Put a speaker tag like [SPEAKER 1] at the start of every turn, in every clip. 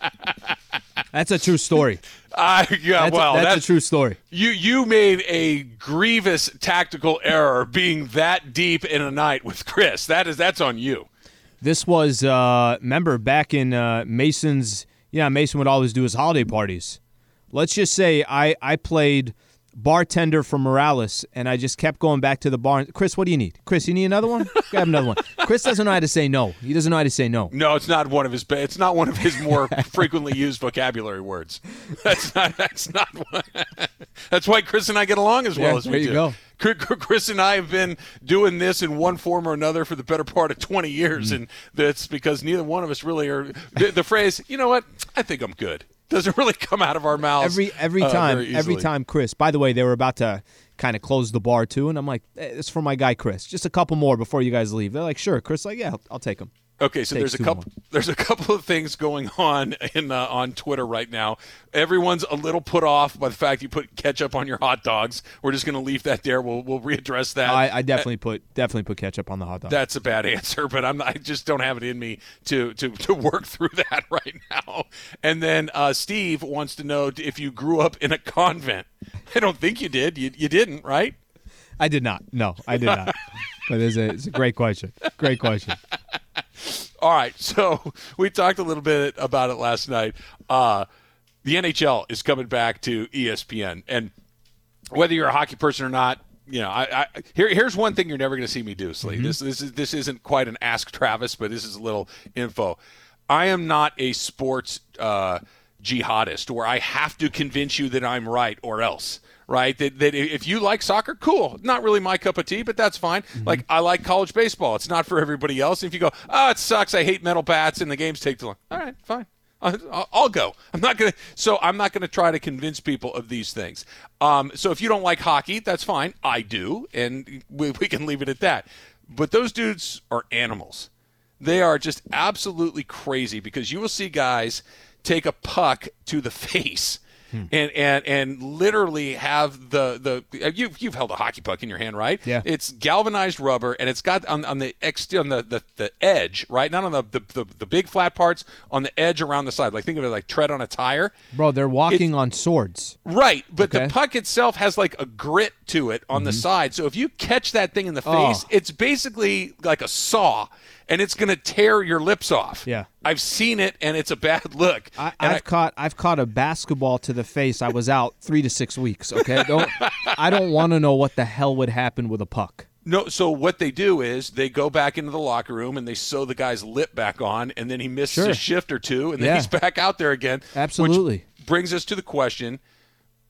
[SPEAKER 1] That's a true story.
[SPEAKER 2] Uh, yeah,
[SPEAKER 1] That's,
[SPEAKER 2] well,
[SPEAKER 1] a, that's,
[SPEAKER 2] that's
[SPEAKER 1] a true story.
[SPEAKER 2] You you made a grievous tactical error being that deep in a night with Chris. That is that's on you.
[SPEAKER 1] This was uh remember back in uh Mason's yeah, Mason would always do his holiday parties. Let's just say I I played bartender for Morales, and I just kept going back to the bar. Chris, what do you need? Chris, you need another one? Grab another one. Chris doesn't know how to say no. He doesn't know how to say no.
[SPEAKER 2] No, it's not one of his. It's not one of his more frequently used vocabulary words. That's not. That's not. One, that's why Chris and I get along as well
[SPEAKER 1] Yeah,
[SPEAKER 2] as we do.
[SPEAKER 1] go.
[SPEAKER 2] Chris and I have been doing this in one form or another for the better part of 20 years,
[SPEAKER 1] Mm.
[SPEAKER 2] and that's because neither one of us really are. The, the phrase, you know what? I think I'm good, doesn't really come out of our mouths.
[SPEAKER 1] Every every
[SPEAKER 2] uh,
[SPEAKER 1] time, every time, Chris. By the way, they were about to kind of close the bar too, and I'm like, eh, "It's for my guy Chris. Just a couple more before you guys leave." They're like, "Sure." Chris, like, "Yeah, I'll, I'll take them."
[SPEAKER 2] Okay, so there's a couple.
[SPEAKER 1] long.
[SPEAKER 2] There's a couple of things going on in uh, on Twitter right now. Everyone's a little put off by the fact you put ketchup on your hot dogs. We're just going to leave that there. We'll we'll readdress that.
[SPEAKER 1] I, I definitely put definitely put ketchup on the hot dog.
[SPEAKER 2] That's a bad answer, but I'm I just don't have it in me to to to work through that right now. And then uh, Steve wants to know if you grew up in a convent. I don't think you did. You you didn't, right?
[SPEAKER 1] I did not. No, I did not. but it's a, it's a great question. Great question.
[SPEAKER 2] All right, so we talked a little bit about it last night. Uh, the NHL is coming back to ESPN, and whether you're a hockey person or not, you know, I, I here here's one thing you're never going to see me do, Slee. This this is this isn't quite an ask Travis, but this is a little info. I am not a sports uh, jihadist where I have to convince you that I'm right or else. Right, that, that if you like soccer, cool. Not really my cup of tea, but that's fine. Like I like college baseball; it's not for everybody else. If you go, oh, it sucks. I hate metal bats, and the games take too long. All right, fine. I'll I'll go. I'm not gonna. So I'm not gonna try to convince people of these things. Um, so if you don't like hockey, that's fine. I do, and we, we can leave it at that. But those dudes are animals. They are just absolutely crazy because you will see guys take a puck to the face. Hmm. And, and and literally have the the you've you've held a hockey puck in your hand right
[SPEAKER 1] Yeah.
[SPEAKER 2] it's galvanized rubber and it's got on, on the ex on the, the, the edge right not on the, the, the the big flat parts on the edge around the side like think of it like tread on a tire
[SPEAKER 1] Bro, they're walking on swords.
[SPEAKER 2] Right, but
[SPEAKER 1] Okay.
[SPEAKER 2] the puck itself has like a grit to it on the mm-hmm. side. So if you catch that thing in the
[SPEAKER 1] Oh.
[SPEAKER 2] face, it's basically like a saw, and it's going to tear your lips off.
[SPEAKER 1] Yeah.
[SPEAKER 2] I've seen it, and it's a bad look.
[SPEAKER 1] I,
[SPEAKER 2] And
[SPEAKER 1] I've caught I've caught a basketball to the face. I was out three to six weeks. Okay, don't I don't want to know what the hell would happen with a puck.
[SPEAKER 2] No, so what they do is they go back into the locker room and they sew the guy's lip back on, and then he misses
[SPEAKER 1] Sure.
[SPEAKER 2] a shift or two, and then
[SPEAKER 1] Yeah.
[SPEAKER 2] he's back out there again.
[SPEAKER 1] Absolutely.
[SPEAKER 2] Which brings us to the question: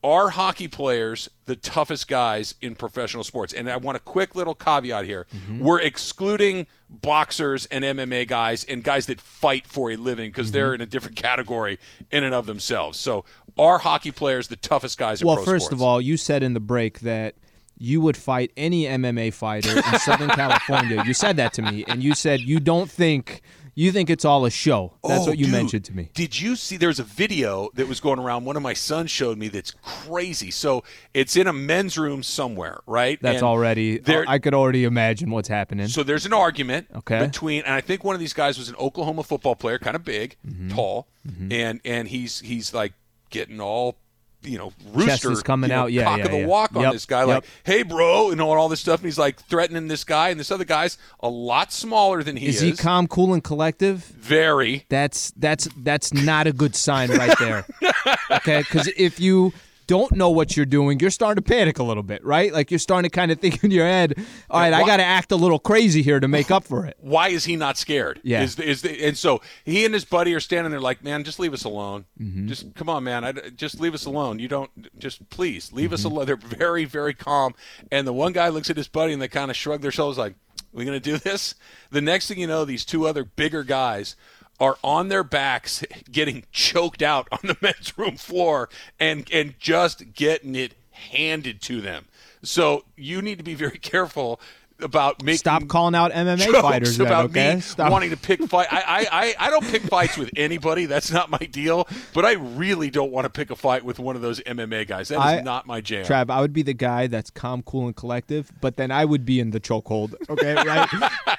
[SPEAKER 2] Are hockey players the toughest guys in professional sports? And I want a quick little caveat here:
[SPEAKER 1] Mm-hmm.
[SPEAKER 2] we're excluding boxers and MMA guys and guys that fight for a living because they're
[SPEAKER 1] Mm-hmm.
[SPEAKER 2] in a different category in and of themselves. So, are hockey players the toughest guys in
[SPEAKER 1] Well, first
[SPEAKER 2] sports?
[SPEAKER 1] of all, you said in the break that you would fight any MMA fighter in Southern California. You said that to me, and you said you don't think you think it's all a show. That's
[SPEAKER 2] Oh,
[SPEAKER 1] what you
[SPEAKER 2] dude,
[SPEAKER 1] mentioned to me.
[SPEAKER 2] Did you see? There's a video that was going around. One of my sons showed me that's crazy. So it's in a men's room somewhere, right?
[SPEAKER 1] That's
[SPEAKER 2] And
[SPEAKER 1] already.
[SPEAKER 2] there-
[SPEAKER 1] I could already imagine what's happening.
[SPEAKER 2] So there's an argument
[SPEAKER 1] Okay.
[SPEAKER 2] between, and I think one of these guys was an Oklahoma football player, kind of big,
[SPEAKER 1] Mm-hmm.
[SPEAKER 2] tall, and and he's he's like getting all. You know,
[SPEAKER 1] Chest
[SPEAKER 2] rooster
[SPEAKER 1] is coming
[SPEAKER 2] you know,
[SPEAKER 1] out. Yeah,
[SPEAKER 2] cock
[SPEAKER 1] yeah,
[SPEAKER 2] of the
[SPEAKER 1] yeah.
[SPEAKER 2] walk on
[SPEAKER 1] Yep,
[SPEAKER 2] this guy.
[SPEAKER 1] yep.
[SPEAKER 2] Like, hey, bro, you know, and all this stuff. And he's like threatening this guy, and this other guy's a lot smaller than he
[SPEAKER 1] is
[SPEAKER 2] is.
[SPEAKER 1] he calm, cool, and collective?
[SPEAKER 2] Very.
[SPEAKER 1] That's that's that's not a good sign right there. okay, because if you don't know what you're doing, you're starting to panic a little bit, right? Like you're starting to kind of think in your head, all right, I
[SPEAKER 2] why-
[SPEAKER 1] got to act a little crazy here to make up for it.
[SPEAKER 2] why is he not scared?
[SPEAKER 1] Yeah.
[SPEAKER 2] Is, is the, and so he and his buddy are standing there like, man, just leave us alone.
[SPEAKER 1] Mm-hmm.
[SPEAKER 2] Just come on, man. I, just leave us alone. You don't just please leave
[SPEAKER 1] Mm-hmm.
[SPEAKER 2] us alone. They're very very calm. And the one guy looks at his buddy and they kind of shrug their shoulders like, "We're gonna do this? The next thing you know, these two other bigger guys are on their backs getting choked out on the men's room floor and and just getting it handed to them. So you need to be very careful about making
[SPEAKER 1] Stop calling out MMA fighters.
[SPEAKER 2] About
[SPEAKER 1] okay?
[SPEAKER 2] me
[SPEAKER 1] Stop.
[SPEAKER 2] wanting to pick fight. I, I, I, I don't pick fights with anybody. That's not my deal. But I really don't want to pick a fight with one of those MMA guys. That is
[SPEAKER 1] I-
[SPEAKER 2] not my jam.
[SPEAKER 1] Trav, I would be the guy that's calm, cool, and collective, but then I would be in the chokehold. Okay, right?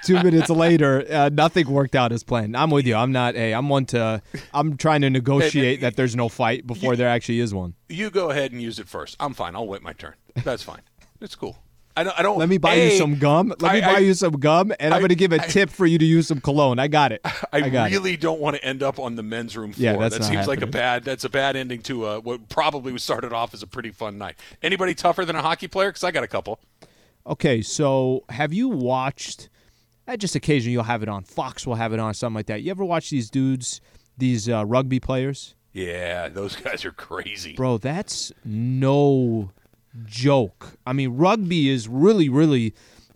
[SPEAKER 1] Two minutes later, uh, nothing worked out as planned. I'm with you. I'm not. Hey, I'm one to. I'm trying to negotiate that there's no fight before there actually is one.
[SPEAKER 2] you go ahead and use it first. I'm fine. I'll wait my turn. That's fine. It's cool. I don't. I don't.
[SPEAKER 1] Let me buy
[SPEAKER 2] A,
[SPEAKER 1] you some gum. Let me buy
[SPEAKER 2] I-
[SPEAKER 1] you some gum, and I'm going to give a
[SPEAKER 2] I-
[SPEAKER 1] tip for you to use some cologne. I got it.
[SPEAKER 2] I,
[SPEAKER 1] got it.
[SPEAKER 2] really don't want to end up on the men's room floor.
[SPEAKER 1] Yeah,
[SPEAKER 2] that seems like a bad. That's a bad ending to uh, what probably was started off as a pretty fun night. Anybody tougher than a hockey player? Because I got a couple.
[SPEAKER 1] Okay, so have you watched? Uh, just occasionally you'll have it on. Fox will have it on, something like that. You ever watch these dudes, these uh, rugby players?
[SPEAKER 2] Yeah, those guys are crazy.
[SPEAKER 1] Bro, that's no joke. I mean, rugby is really, really.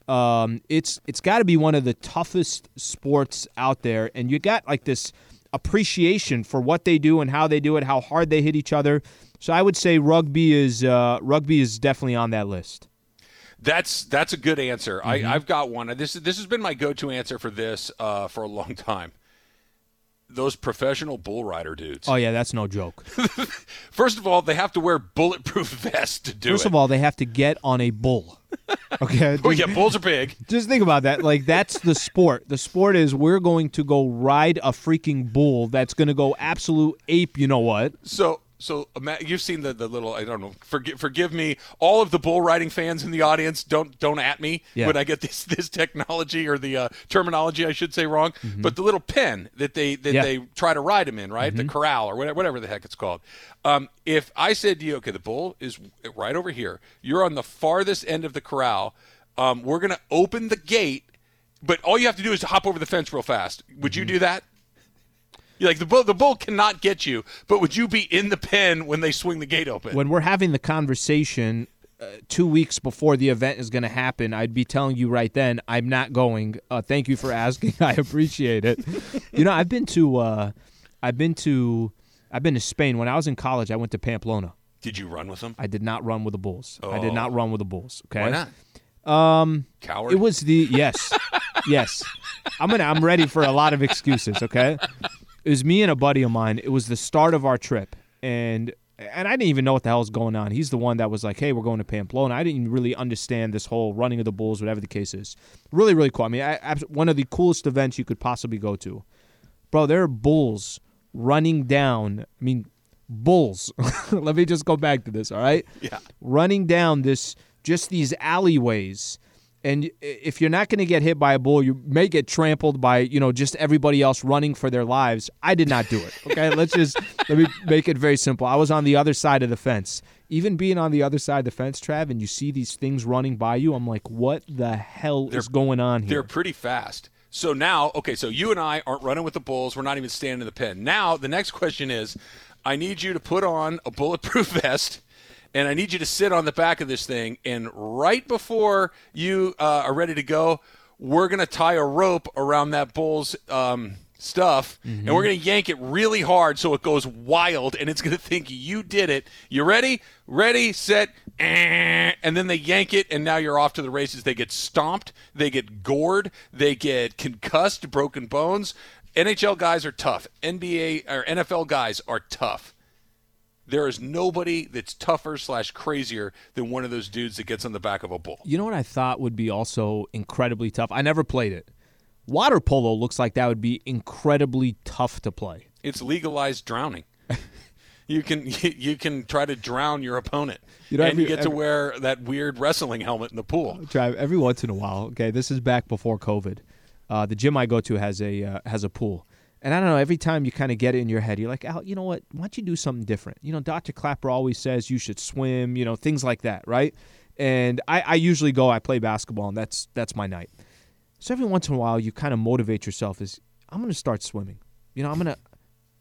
[SPEAKER 1] Um, it's it's got to be one of the toughest sports out there, and you got like this appreciation for what they do and how they do it, how hard they hit each other. So I would say rugby is uh, rugby is definitely on that list.
[SPEAKER 2] That's that's a good answer.
[SPEAKER 1] Mm-hmm.
[SPEAKER 2] I, I've got one. This this has been my go-to answer for this uh, for a long time. Those professional bull rider dudes.
[SPEAKER 1] Oh yeah, that's no joke.
[SPEAKER 2] First of all, they have to wear bulletproof vests to do
[SPEAKER 1] First
[SPEAKER 2] it.
[SPEAKER 1] of all, they have to get on a bull. Okay.
[SPEAKER 2] oh
[SPEAKER 1] just,
[SPEAKER 2] yeah, bulls are big.
[SPEAKER 1] just think about that. Like that's the sport. The sport is we're going to go ride a freaking bull that's going to go absolute ape. You know what?
[SPEAKER 2] So so you've seen the, the little I don't know. Forgive forgive me, all of the bull riding fans in the audience. Don't don't at me
[SPEAKER 1] Yeah.
[SPEAKER 2] when I get this this technology or the uh, terminology I should say wrong. But the little pen that they that
[SPEAKER 1] Yeah.
[SPEAKER 2] they try to ride him in, right? The corral or whatever, whatever the heck it's called. Um, if I said to you, okay, the bull is right over here. You're on the farthest end of the corral. Um, we're gonna open the gate, but all you have to do is hop over the fence real fast. Would you do that? Like the bull. The bull cannot get you, but would you be in the pen when they swing the gate open?
[SPEAKER 1] When we're having the conversation uh, two weeks before the event is going to happen, I'd be telling you right then, I'm not going. Uh, thank you for asking. I appreciate it. you know, I've been to, uh, I've been to, I've been to Spain. When I was in college, I went to Pamplona.
[SPEAKER 2] Did you run with them?
[SPEAKER 1] I did not run with the Bulls. I did not run with the Bulls. Okay.
[SPEAKER 2] Why not?
[SPEAKER 1] Um,
[SPEAKER 2] Coward.
[SPEAKER 1] It was the yes, yes. I'm gonna. I'm ready for a lot of excuses. Okay. It was me and a buddy of mine. It was the start of our trip, and and I didn't even know what the hell was going on. He's the one that was like, "Hey, we're going to Pamplona." I didn't really understand this whole running of the bulls, whatever the case is. Really, really cool. I mean, I, one of the coolest events you could possibly go to, bro. There are bulls running down. I mean, bulls. Let me just go back to this. All right
[SPEAKER 2] yeah.
[SPEAKER 1] running down this just these alleyways and if you're not going to get hit by a bull you may get trampled by you know just everybody else running for their lives i did not do it okay let's just let me make it very simple i was on the other side of the fence even being on the other side of the fence trav and you see these things running by you i'm like what the hell is going on here?
[SPEAKER 2] They're pretty fast. So now, okay, so you and I aren't running with the bulls. We're not even standing in the pen. Now, the next question is I need you to put on a bulletproof vest. And I need you to sit on the back of this thing. And right before you uh, are ready to go, we're going to tie a rope around that bull's um, stuff. And we're going to yank it really hard so it goes wild. And it's going to think you did it. You ready? Ready, set, and then they yank it, and now you're off to the races. They get stomped, they get gored, they get concussed, broken bones. NHL guys are tough. NBA or NFL guys are tough. There is nobody that's tougher slash crazier than one of those dudes that gets on the back of a bull.
[SPEAKER 1] you know what i thought would be also incredibly tough i never played it water polo looks like that would be incredibly tough to play
[SPEAKER 2] It's legalized drowning. you can you can try to drown your opponent,
[SPEAKER 1] You know,
[SPEAKER 2] and
[SPEAKER 1] every-
[SPEAKER 2] you get to wear that weird wrestling helmet in the pool.
[SPEAKER 1] Trav, every once in a while, okay, this is back before COVID. Uh, the gym I go to has a uh, has a pool, and I don't know. Every time you kind of get it in your head, you're like, Al, you know what? Why don't you do something different? You know, Dr. Clapper always says you should swim. You know, things like that, right? And I, I usually go. I play basketball, and that's that's my night. So every once in a while, you kind of motivate yourself. Is I'm going to start swimming. You know, I'm going to.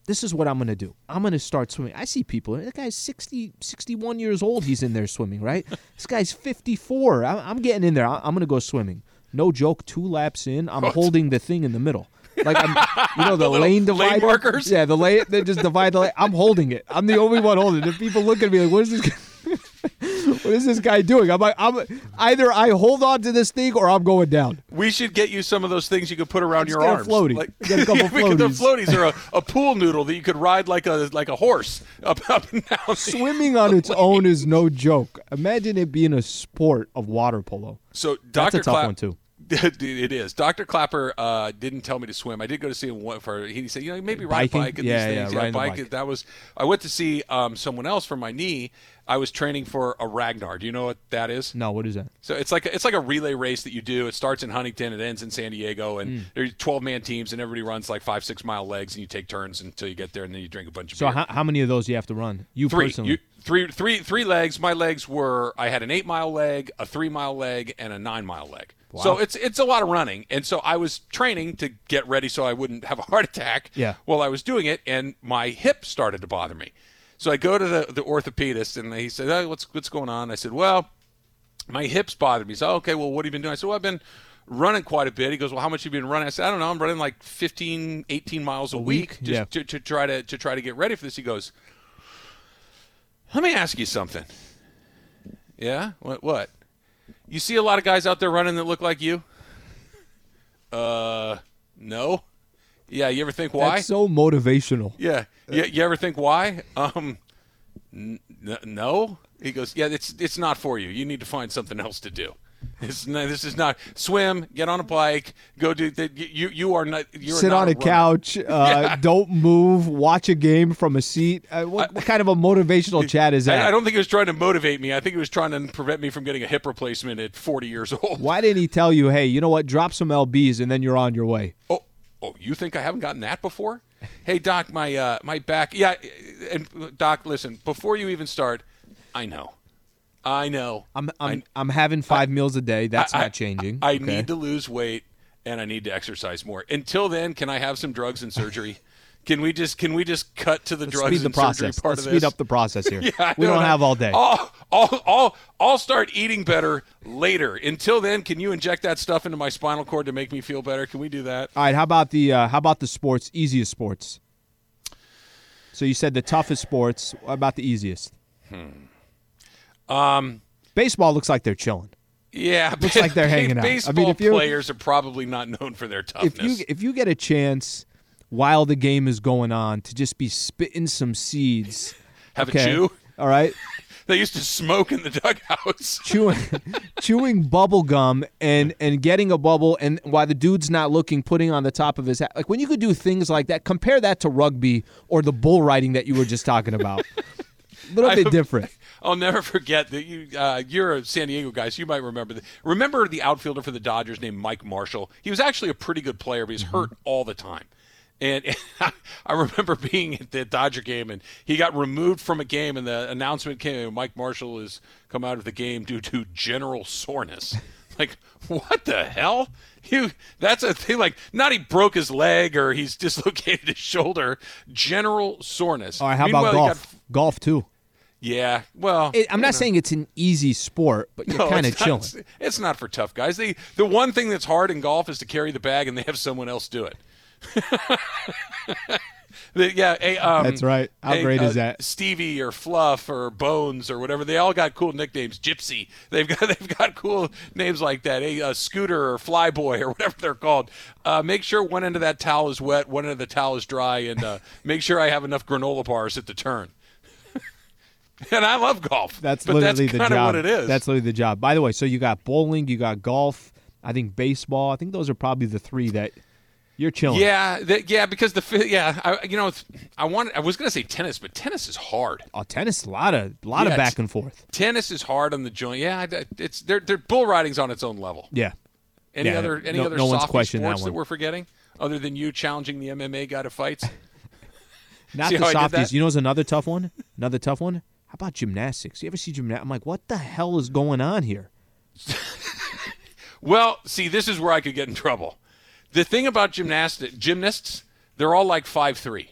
[SPEAKER 1] This is what I'm going to do. I'm going to start swimming. I see people. That guy's 60, 61 years old. He's in there swimming, right? this guy's 54. I'm, I'm getting in there. I- I'm going to go swimming. No joke. Two laps in, I'm holding the thing in the middle. Like I'm, you know, the,
[SPEAKER 2] little
[SPEAKER 1] lane
[SPEAKER 2] lane
[SPEAKER 1] divider.
[SPEAKER 2] markers?
[SPEAKER 1] Yeah, the lane. They just divide the lane. I'm holding it. I'm the only one holding it. If people look at me like, "What is this?" guy- what is this guy doing? I'm like, I'm either I hold on to this thing or I'm going down.
[SPEAKER 2] We should get you some of those things you could put around
[SPEAKER 1] Let's
[SPEAKER 2] your arms.
[SPEAKER 1] floaty.
[SPEAKER 2] Like,
[SPEAKER 1] Get a couple
[SPEAKER 2] yeah, could- The
[SPEAKER 1] floaties.
[SPEAKER 2] floaties are a, a pool noodle that you could ride like a like a horse up up and down.
[SPEAKER 1] Swimming on its own is no joke. Imagine it being a sport of water polo.
[SPEAKER 2] So Dr.
[SPEAKER 1] That's a tough
[SPEAKER 2] Clap-
[SPEAKER 1] one too.
[SPEAKER 2] it is. Dr. Clapper uh, didn't tell me to swim. I did go to see him one- for. He said, you know, maybe ride
[SPEAKER 1] Biking?
[SPEAKER 2] a bike and
[SPEAKER 1] Yeah,
[SPEAKER 2] these
[SPEAKER 1] yeah,
[SPEAKER 2] things.
[SPEAKER 1] riding the
[SPEAKER 2] bike.
[SPEAKER 1] bike.
[SPEAKER 2] That was. I went to see um, someone else for my knee. I was training for a Ragnar. Do you know what that is?
[SPEAKER 1] No, what is that?
[SPEAKER 2] So it's like it's like a relay race that you do. It starts in Huntington, it ends in San Diego, and
[SPEAKER 1] Hmm.
[SPEAKER 2] there's 12 man teams, and everybody runs like five six mile legs, and you take turns until you get there, and then you drink a bunch of beer.
[SPEAKER 1] So
[SPEAKER 2] beer.
[SPEAKER 1] how, how many of those do you have to run? You
[SPEAKER 2] three,
[SPEAKER 1] personally?
[SPEAKER 2] you, three, three, three legs. My legs were I had an eight mile leg, a three mile leg, and a nine mile leg. So it's it's a lot of running, and so I was training to get ready so I wouldn't have a heart attack
[SPEAKER 1] Yeah.
[SPEAKER 2] while I was doing it, and my hip started to bother me. So I go to the, the orthopedist, and he said, oh, "What's what's going on?" I said, "Well, my hips bothered me." So oh, okay, well, what have you been doing? I said, "Well, I've been." Running quite a bit. He goes, "Well, how much have you been running?" I said, "I don't know. I'm running like 15, 18 miles a,
[SPEAKER 1] week?
[SPEAKER 2] just
[SPEAKER 1] Yeah.
[SPEAKER 2] to, to try to to try to get ready for this." He goes, "Let me ask you something." Yeah, what? What? You see a lot of guys out there running that look like you? Uh, no. Yeah, you ever think why?
[SPEAKER 1] That's so motivational.
[SPEAKER 2] Yeah. You, you ever think why? Um, n- n- no. He goes, yeah, it's it's not for you. You need to find something else to do. No, this is not swim. Get on a bike. Go do. The, you you are not. You're
[SPEAKER 1] Sit
[SPEAKER 2] not
[SPEAKER 1] on a
[SPEAKER 2] runner.
[SPEAKER 1] couch. Uh, Don't move. Watch a game from a seat. Uh, what, what kind of a motivational chat is that?
[SPEAKER 2] I, I don't think he was trying to motivate me. I think he was trying to prevent me from getting a hip replacement at 40 years old.
[SPEAKER 1] Why didn't he tell you, hey, you know what? Drop some lbs and then you're on your way.
[SPEAKER 2] Oh, oh, you think I haven't gotten that before? Hey, doc, my uh, my back. Yeah, and doc, listen. Before you even start, I know, I know.
[SPEAKER 1] I'm I'm
[SPEAKER 2] I-
[SPEAKER 1] I'm having five meals a day. That's
[SPEAKER 2] I-
[SPEAKER 1] not changing.
[SPEAKER 2] I
[SPEAKER 1] okay?
[SPEAKER 2] need to lose weight and I need to exercise more. Until then, can I have some drugs and surgery? Can we just can we just cut to the
[SPEAKER 1] Let's
[SPEAKER 2] drugs
[SPEAKER 1] speed the
[SPEAKER 2] and surgery part
[SPEAKER 1] Let's
[SPEAKER 2] of this?
[SPEAKER 1] speed up the process here.
[SPEAKER 2] Yeah, I
[SPEAKER 1] we don't have all day.
[SPEAKER 2] I'll, I'll, I'll, I'll start eating better later. Until then, can you inject that stuff into my spinal cord to make me feel better? Can we do that?
[SPEAKER 1] All right, how about the uh, how about the sports? Easiest sports. So you said the toughest sports. What about the easiest?
[SPEAKER 2] Um,
[SPEAKER 1] Baseball looks like they're chilling.
[SPEAKER 2] yeah,
[SPEAKER 1] Looks like they're hanging out. I mean, if you-
[SPEAKER 2] players are probably not known for their toughness.
[SPEAKER 1] If you if you get a chance while the game is going on to just be spitting some seeds,
[SPEAKER 2] have
[SPEAKER 1] okay,
[SPEAKER 2] a chew.
[SPEAKER 1] All right,
[SPEAKER 2] They used to smoke in the dugouts.
[SPEAKER 1] chewing chewing bubble gum and and getting a bubble and while the dude's not looking putting on the top of his hat like when you could do things like that compare that to rugby or the bull riding that you were just talking about a little bit different
[SPEAKER 2] I'll never forget that you. Uh, you're a San Diego guy, so you might remember. The, remember the outfielder for the Dodgers named Mike Marshall. He was actually a pretty good player, but he's hurt all the time. And, I remember being at the Dodger game, and he got removed from a game, and the announcement came: Mike Marshall has come out of the game due to general soreness. like, what the hell? You that's a thing. Like, not he broke his leg or he's dislocated his shoulder. General soreness.
[SPEAKER 1] all right how
[SPEAKER 2] Meanwhile,
[SPEAKER 1] about golf
[SPEAKER 2] got-
[SPEAKER 1] golf too
[SPEAKER 2] yeah. Well,
[SPEAKER 1] it, i'm not
[SPEAKER 2] know.
[SPEAKER 1] saying it's an easy sport but you're
[SPEAKER 2] No,
[SPEAKER 1] kind of
[SPEAKER 2] not-
[SPEAKER 1] chilling
[SPEAKER 2] It's, it's not for tough guys. They, the one thing that's hard in golf is to carry the bag, and they have someone else do it. The- yeah, hey, um,
[SPEAKER 1] That's right. How
[SPEAKER 2] hey,
[SPEAKER 1] great
[SPEAKER 2] uh,
[SPEAKER 1] is that?
[SPEAKER 2] Stevie or Fluff or Bones or whatever. They all got cool nicknames. Gypsy. They've got they've got cool names like that. Hey, uh, Scooter or Flyboy or whatever they're called. Uh, make sure one end of that towel is wet, one end of the towel is dry, and uh, make sure I have enough granola bars at the turn. and I love golf.
[SPEAKER 1] That's literally
[SPEAKER 2] that's
[SPEAKER 1] the job.
[SPEAKER 2] what it is.
[SPEAKER 1] That's literally the job. By the way, so you got bowling, you got golf. I think baseball. I think those are probably the three that you're chilling.
[SPEAKER 2] Yeah, th- yeah, because the yeah, I, you know, I wanted, I was gonna say tennis, but tennis is hard.
[SPEAKER 1] Oh, tennis, a lot of a lot
[SPEAKER 2] Yeah,
[SPEAKER 1] of back and forth.
[SPEAKER 2] Tennis is hard on the joint. Yeah, it's they're they're bull riding's on its own level.
[SPEAKER 1] Yeah.
[SPEAKER 2] Any
[SPEAKER 1] Yeah,
[SPEAKER 2] other any
[SPEAKER 1] no-
[SPEAKER 2] other
[SPEAKER 1] no one's
[SPEAKER 2] softy
[SPEAKER 1] questioned that
[SPEAKER 2] sports that,
[SPEAKER 1] one.
[SPEAKER 2] we're forgetting, other than you challenging the MMA guy to fights?
[SPEAKER 1] Not
[SPEAKER 2] See
[SPEAKER 1] the
[SPEAKER 2] how I did
[SPEAKER 1] softies. You know, what's another tough one. Another tough one. How about gymnastics? You ever see gymnastics? I'm like, what the hell is going on here?
[SPEAKER 2] well, see, this is where I could get in trouble. The thing about gymnastic gymnasts, they're all like five three.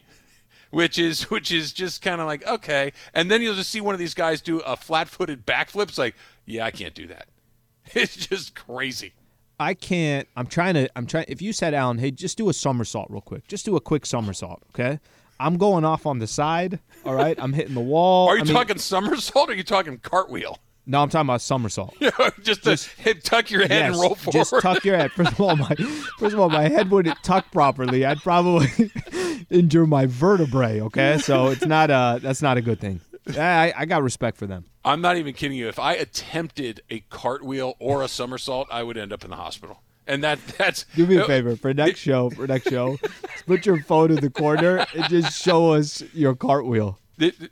[SPEAKER 2] Which is which is just kind of like okay, and then you'll just see one of these guys do a flat-footed backflip. It's like, yeah, I can't do that. It's just crazy.
[SPEAKER 1] I can't. I'm trying to. I'm trying. If you said, Alan, hey, just do a somersault real quick. Just do a quick somersault, okay? I'm going off on the side. All right. I'm hitting the wall.
[SPEAKER 2] Are you
[SPEAKER 1] I mean-
[SPEAKER 2] talking somersault or are you talking cartwheel?
[SPEAKER 1] No, I'm talking about somersault.
[SPEAKER 2] just, just head, tuck your head
[SPEAKER 1] yes,
[SPEAKER 2] and roll forward.
[SPEAKER 1] Just tuck your head. First of all, my first of all, my head wouldn't tuck properly. I'd probably injure my vertebrae. Okay, so it's not a that's not a good thing. I, I got respect for them.
[SPEAKER 2] I'm not even kidding you. If I attempted a cartwheel or a somersault, I would end up in the hospital. And that that's
[SPEAKER 1] do me a uh, favor for next show. For next show, put your phone in the corner and just show us your cartwheel.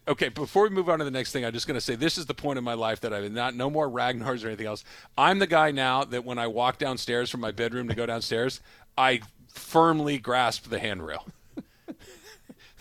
[SPEAKER 2] Okay, before we move on to the next thing, I'm just going to say this is the point in my life that I've not no more Ragnars or anything else. I'm the guy now that when I walk downstairs from my bedroom to go downstairs, I firmly grasp the handrail.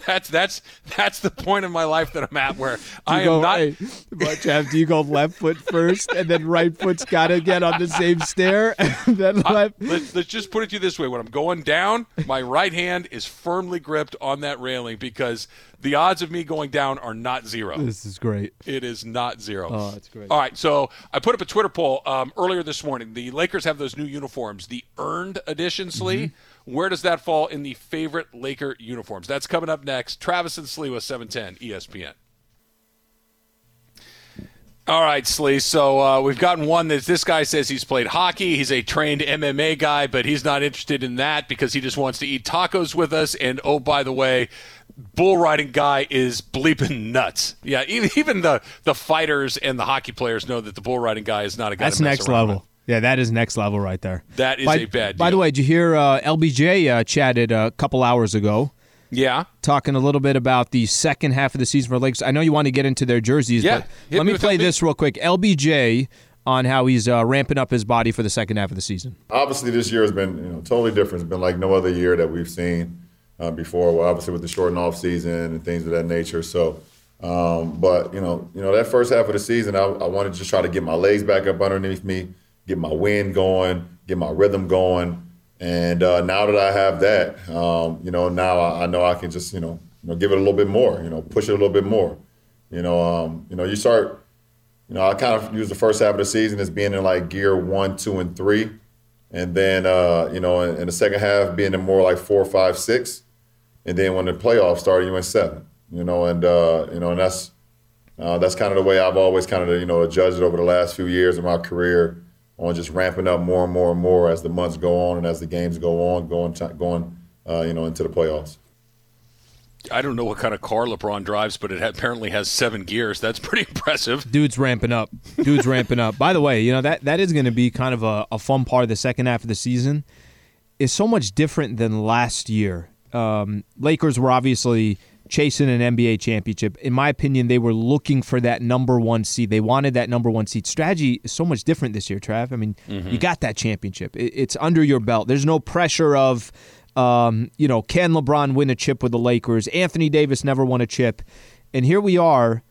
[SPEAKER 2] That's that's that's the point in my life that I'm at where I am
[SPEAKER 1] go,
[SPEAKER 2] not.
[SPEAKER 1] Hey, but Jeff, do you go left foot first, and then right foot's got to get on the same stair, and then left?
[SPEAKER 2] I, let's, let's just put it to you this way: when I'm going down, my right hand is firmly gripped on that railing because the odds of me going down are not zero.
[SPEAKER 1] This is great.
[SPEAKER 2] It is not zero.
[SPEAKER 1] Oh, that's great.
[SPEAKER 2] All right, so I put up a Twitter poll um, earlier this morning. The Lakers have those new uniforms, the earned edition, Slee. Mm-hmm. Where does that fall in the favorite Laker uniforms? That's coming up next. Travis and Slee with 710 ESPN. All right, Slee. So uh, we've gotten one that this guy says he's played hockey. He's a trained MMA guy, but he's not interested in that because he just wants to eat tacos with us. And oh, by the way, bull riding guy is bleeping nuts. Yeah, even, even the the fighters and the hockey players know that the bull riding guy is not a guy.
[SPEAKER 1] That's next level. With. Yeah, that is next level right there.
[SPEAKER 2] That is
[SPEAKER 1] by,
[SPEAKER 2] a bad. Deal.
[SPEAKER 1] By the way, did you hear uh, LBJ uh, chatted a couple hours ago?
[SPEAKER 2] Yeah,
[SPEAKER 1] talking a little bit about the second half of the season for Lakers. I know you want to get into their jerseys,
[SPEAKER 2] yeah.
[SPEAKER 1] but Hit let me play this real quick. LBJ on how he's uh, ramping up his body for the second half of the season.
[SPEAKER 3] Obviously, this year has been you know totally different. It's been like no other year that we've seen uh, before. Well, obviously with the shortened off season and things of that nature. So. Um, but you know, you know that first half of the season, I, I wanted to just try to get my legs back up underneath me, get my wind going, get my rhythm going. And uh, now that I have that, um, you know, now I, I, know I can just, you know, you know, give it a little bit more, you know, push it a little bit more. You know, um, you know, you start, you know, I kind of use the first half of the season as being in like gear one, two, and three, and then, uh, you know, in, in, the second half being in more like four, five, six, and then when the playoffs started, you went seven. You know, and uh, you know, and that's uh, that's kind of the way I've always kind of, you know, judged it over the last few years of my career on just ramping up more and more and more as the months go on and as the games go on, going going uh, you know into the playoffs.
[SPEAKER 2] I don't know what kind of car LeBron drives, but it apparently has seven gears. That's pretty impressive.
[SPEAKER 1] Dude's ramping up. Dude's ramping up. By the way, you know that that is going to be kind of a, a, fun part of the second half of the season. Is so much different than last year. Um, Lakers were obviously chasing an NBA championship. In my opinion, they were looking for that number one seed. They wanted that number one seed. Strategy is so much different this year, Trav. I mean, mm-hmm. you got that championship. It's under your belt. There's no pressure of, um, you know, can LeBron win a chip with the Lakers? Anthony Davis never won a chip. And here we are,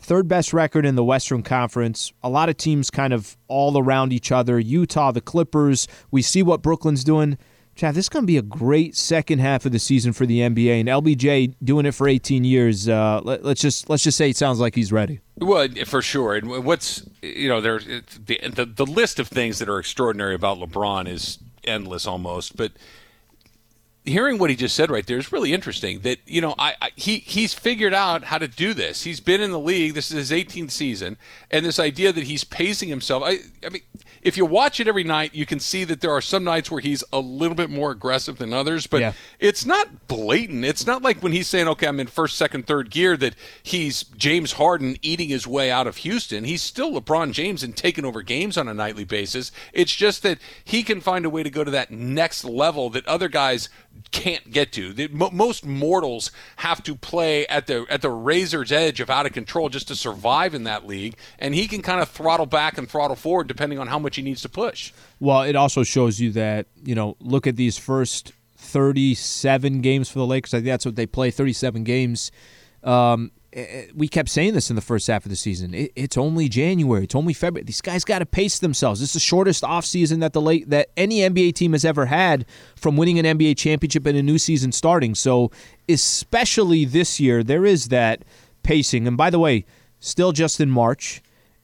[SPEAKER 1] third best record in the Western Conference. A lot of teams kind of all around each other. Utah, the Clippers. We see what Brooklyn's doing. Chad, this is going to be a great second half of the season for the NBA, and LBJ doing it for 18 years. Uh, let, us just let's just say it sounds like he's ready.
[SPEAKER 2] Well, for sure. And what's you know there's the, the the list of things that are extraordinary about LeBron is endless almost, but hearing what he just said right there is really interesting. That you know, I, I, he he's figured out how to do this. He's been in the league. This is his 18th season, and this idea that he's pacing himself. I, I mean, if you watch it every night, you can see that there are some nights where he's a little bit more aggressive than others, but yeah. it's not blatant. It's not like when he's saying, "Okay, I'm in first, second, third gear," that he's James Harden eating his way out of Houston. He's still LeBron James and taking over games on a nightly basis. It's just that he can find a way to go to that next level that other guys can't get to. The, most mortals have to play at the at the razor's edge of out of control just to survive in that league, and he can kind of throttle back and throttle forward depending on how much he needs to push.
[SPEAKER 1] Well, it also shows you that you know look at these first 37 games for the Lakers. I think that's what they play 37 games. Um, Eh, eh, we kept saying this in the first half of the season. It, it's only January. It's only February. These guys got to pace themselves. This is the shortest offseason that the late that any NBA team has ever had from winning an NBA championship and a new season starting. So, especially this year, there is that pacing. And by the way, still just in March,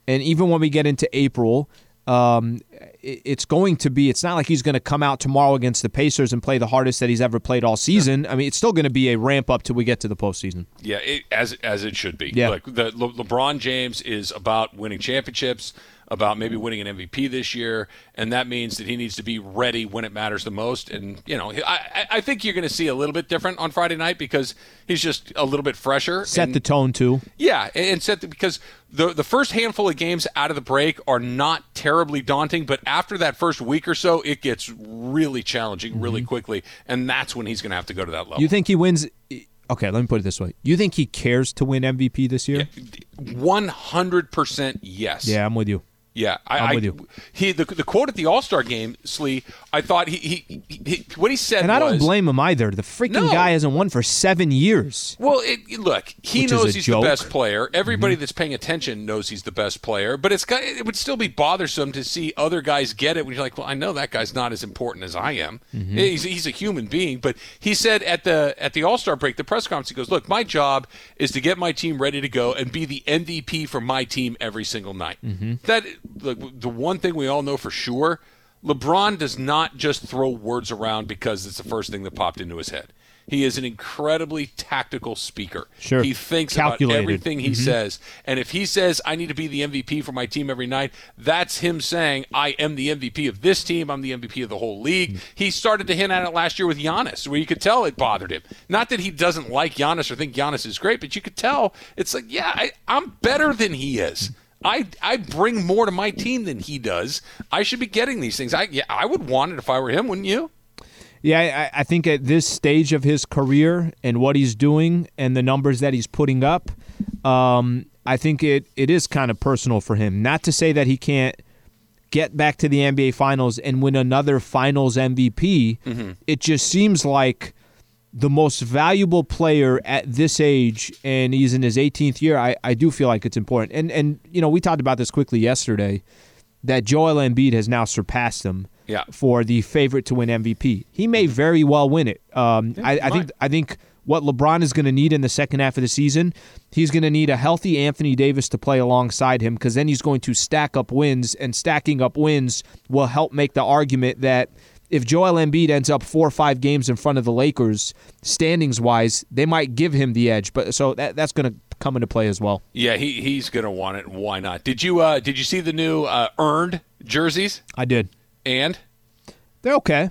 [SPEAKER 1] and even when we get into April, um, it's going to be. It's not like he's going to come out tomorrow against the Pacers and play the hardest that he's ever played all season. I mean, it's still going to be a ramp up till we get to the postseason.
[SPEAKER 2] Yeah, it, as as it should be.
[SPEAKER 1] Yeah.
[SPEAKER 2] like the Le- LeBron James is about winning championships, about maybe winning an MVP this year, and that means that he needs to be ready when it matters the most. And you know, I I- I think you're going to see a little bit different on Friday night because he's just a little bit fresher.
[SPEAKER 1] Set
[SPEAKER 2] and-
[SPEAKER 1] the tone too.
[SPEAKER 2] yeah, and set the, because the the first handful of games out of the break are not terribly daunting, but after that first week or so, it gets really challenging really mm-hmm. quickly, and that's when he's going to have to go to that level.
[SPEAKER 1] You think he wins? Okay, let me put it this way. You think he cares to win MVP this year?
[SPEAKER 2] One hundred percent yes.
[SPEAKER 1] Yeah, I'm with you.
[SPEAKER 2] Yeah, I,
[SPEAKER 1] I'm
[SPEAKER 2] I-
[SPEAKER 1] with you.
[SPEAKER 2] He the, the quote at the All Star game, Slee. I thought he, he, he, what he said
[SPEAKER 1] And I don't blame him either. The freaking
[SPEAKER 2] No.
[SPEAKER 1] guy hasn't won for seven years.
[SPEAKER 2] Well, it, look, he
[SPEAKER 1] Which
[SPEAKER 2] knows he's
[SPEAKER 1] joke. Mm-hmm.
[SPEAKER 2] the best player. Everybody that's paying attention knows he's the best player. But it's it would still be bothersome to see other guys get it when you're like, well, I know that guy's not as important as I am.
[SPEAKER 1] Mm-hmm.
[SPEAKER 2] He's, he's a human being. But he said at the at the All Star break, the press conference, he goes, "Look, my job is to get my team ready to go and be the MVP for my team every single night."
[SPEAKER 1] Mm-hmm.
[SPEAKER 2] That look, the one thing we all know for sure. LeBron does not just throw words around because it's the first thing that popped into his head. He is an incredibly tactical speaker.
[SPEAKER 1] Sure.
[SPEAKER 2] He thinks
[SPEAKER 1] Calculated.
[SPEAKER 2] about everything he mm-hmm. says. And if he says, I need to be the MVP for my team every night, that's him saying, I am the MVP of this team. I'm the MVP of the whole league. Mm-hmm. He started to hint at it last year with Giannis, where you could tell it bothered him. Not that he doesn't like Giannis or think Giannis is great, but you could tell it's like, yeah, I, I'm better than he is. I, I bring more to my team than he does. I should be getting these things. I yeah, I would want it if I were him, wouldn't you?
[SPEAKER 1] Yeah, I, I think at this stage of his career and what he's doing and the numbers that he's putting up, um, I think it, it is kind of personal for him. Not to say that he can't get back to the NBA Finals and win another Finals MVP. It just seems like the most valuable player at this age, and he's in his 18th year. I, I do feel like it's important. And and you know we talked about this quickly yesterday that Joel Embiid has now surpassed him
[SPEAKER 2] Yeah.
[SPEAKER 1] for the favorite to win MVP. He may very well win it. Um, I, I think. I think what LeBron is going to need in the second half of the season, he's going to need a healthy Anthony Davis to play alongside him because then he's going to stack up wins, and stacking up wins will help make the argument that if Joel Embiid ends up four or five games in front of the Lakers, standings wise, they might give him the edge. But so that, that's going to come into play as well.
[SPEAKER 2] Yeah, he he's gonna want it. Why not? Did you uh did you see the new uh, earned jerseys?
[SPEAKER 1] I did.
[SPEAKER 2] And
[SPEAKER 1] They're okay.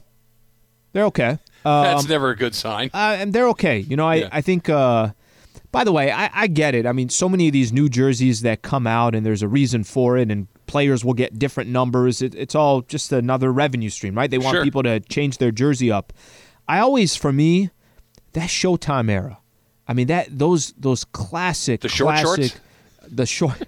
[SPEAKER 1] They're okay. Uh,
[SPEAKER 2] that's never a good sign.
[SPEAKER 1] uh, and they're okay. You know, I,
[SPEAKER 2] Yeah.
[SPEAKER 1] I think. Uh, by the way, I, I get it. I mean, so many of these new jerseys that come out, and there's a reason for it, and players will get different numbers. It, it's all just another revenue stream, right? They want
[SPEAKER 2] Sure.
[SPEAKER 1] people to change their jersey up. I always, for me, that Showtime era. I mean, that those those classic,
[SPEAKER 2] The short shorts?
[SPEAKER 1] the short.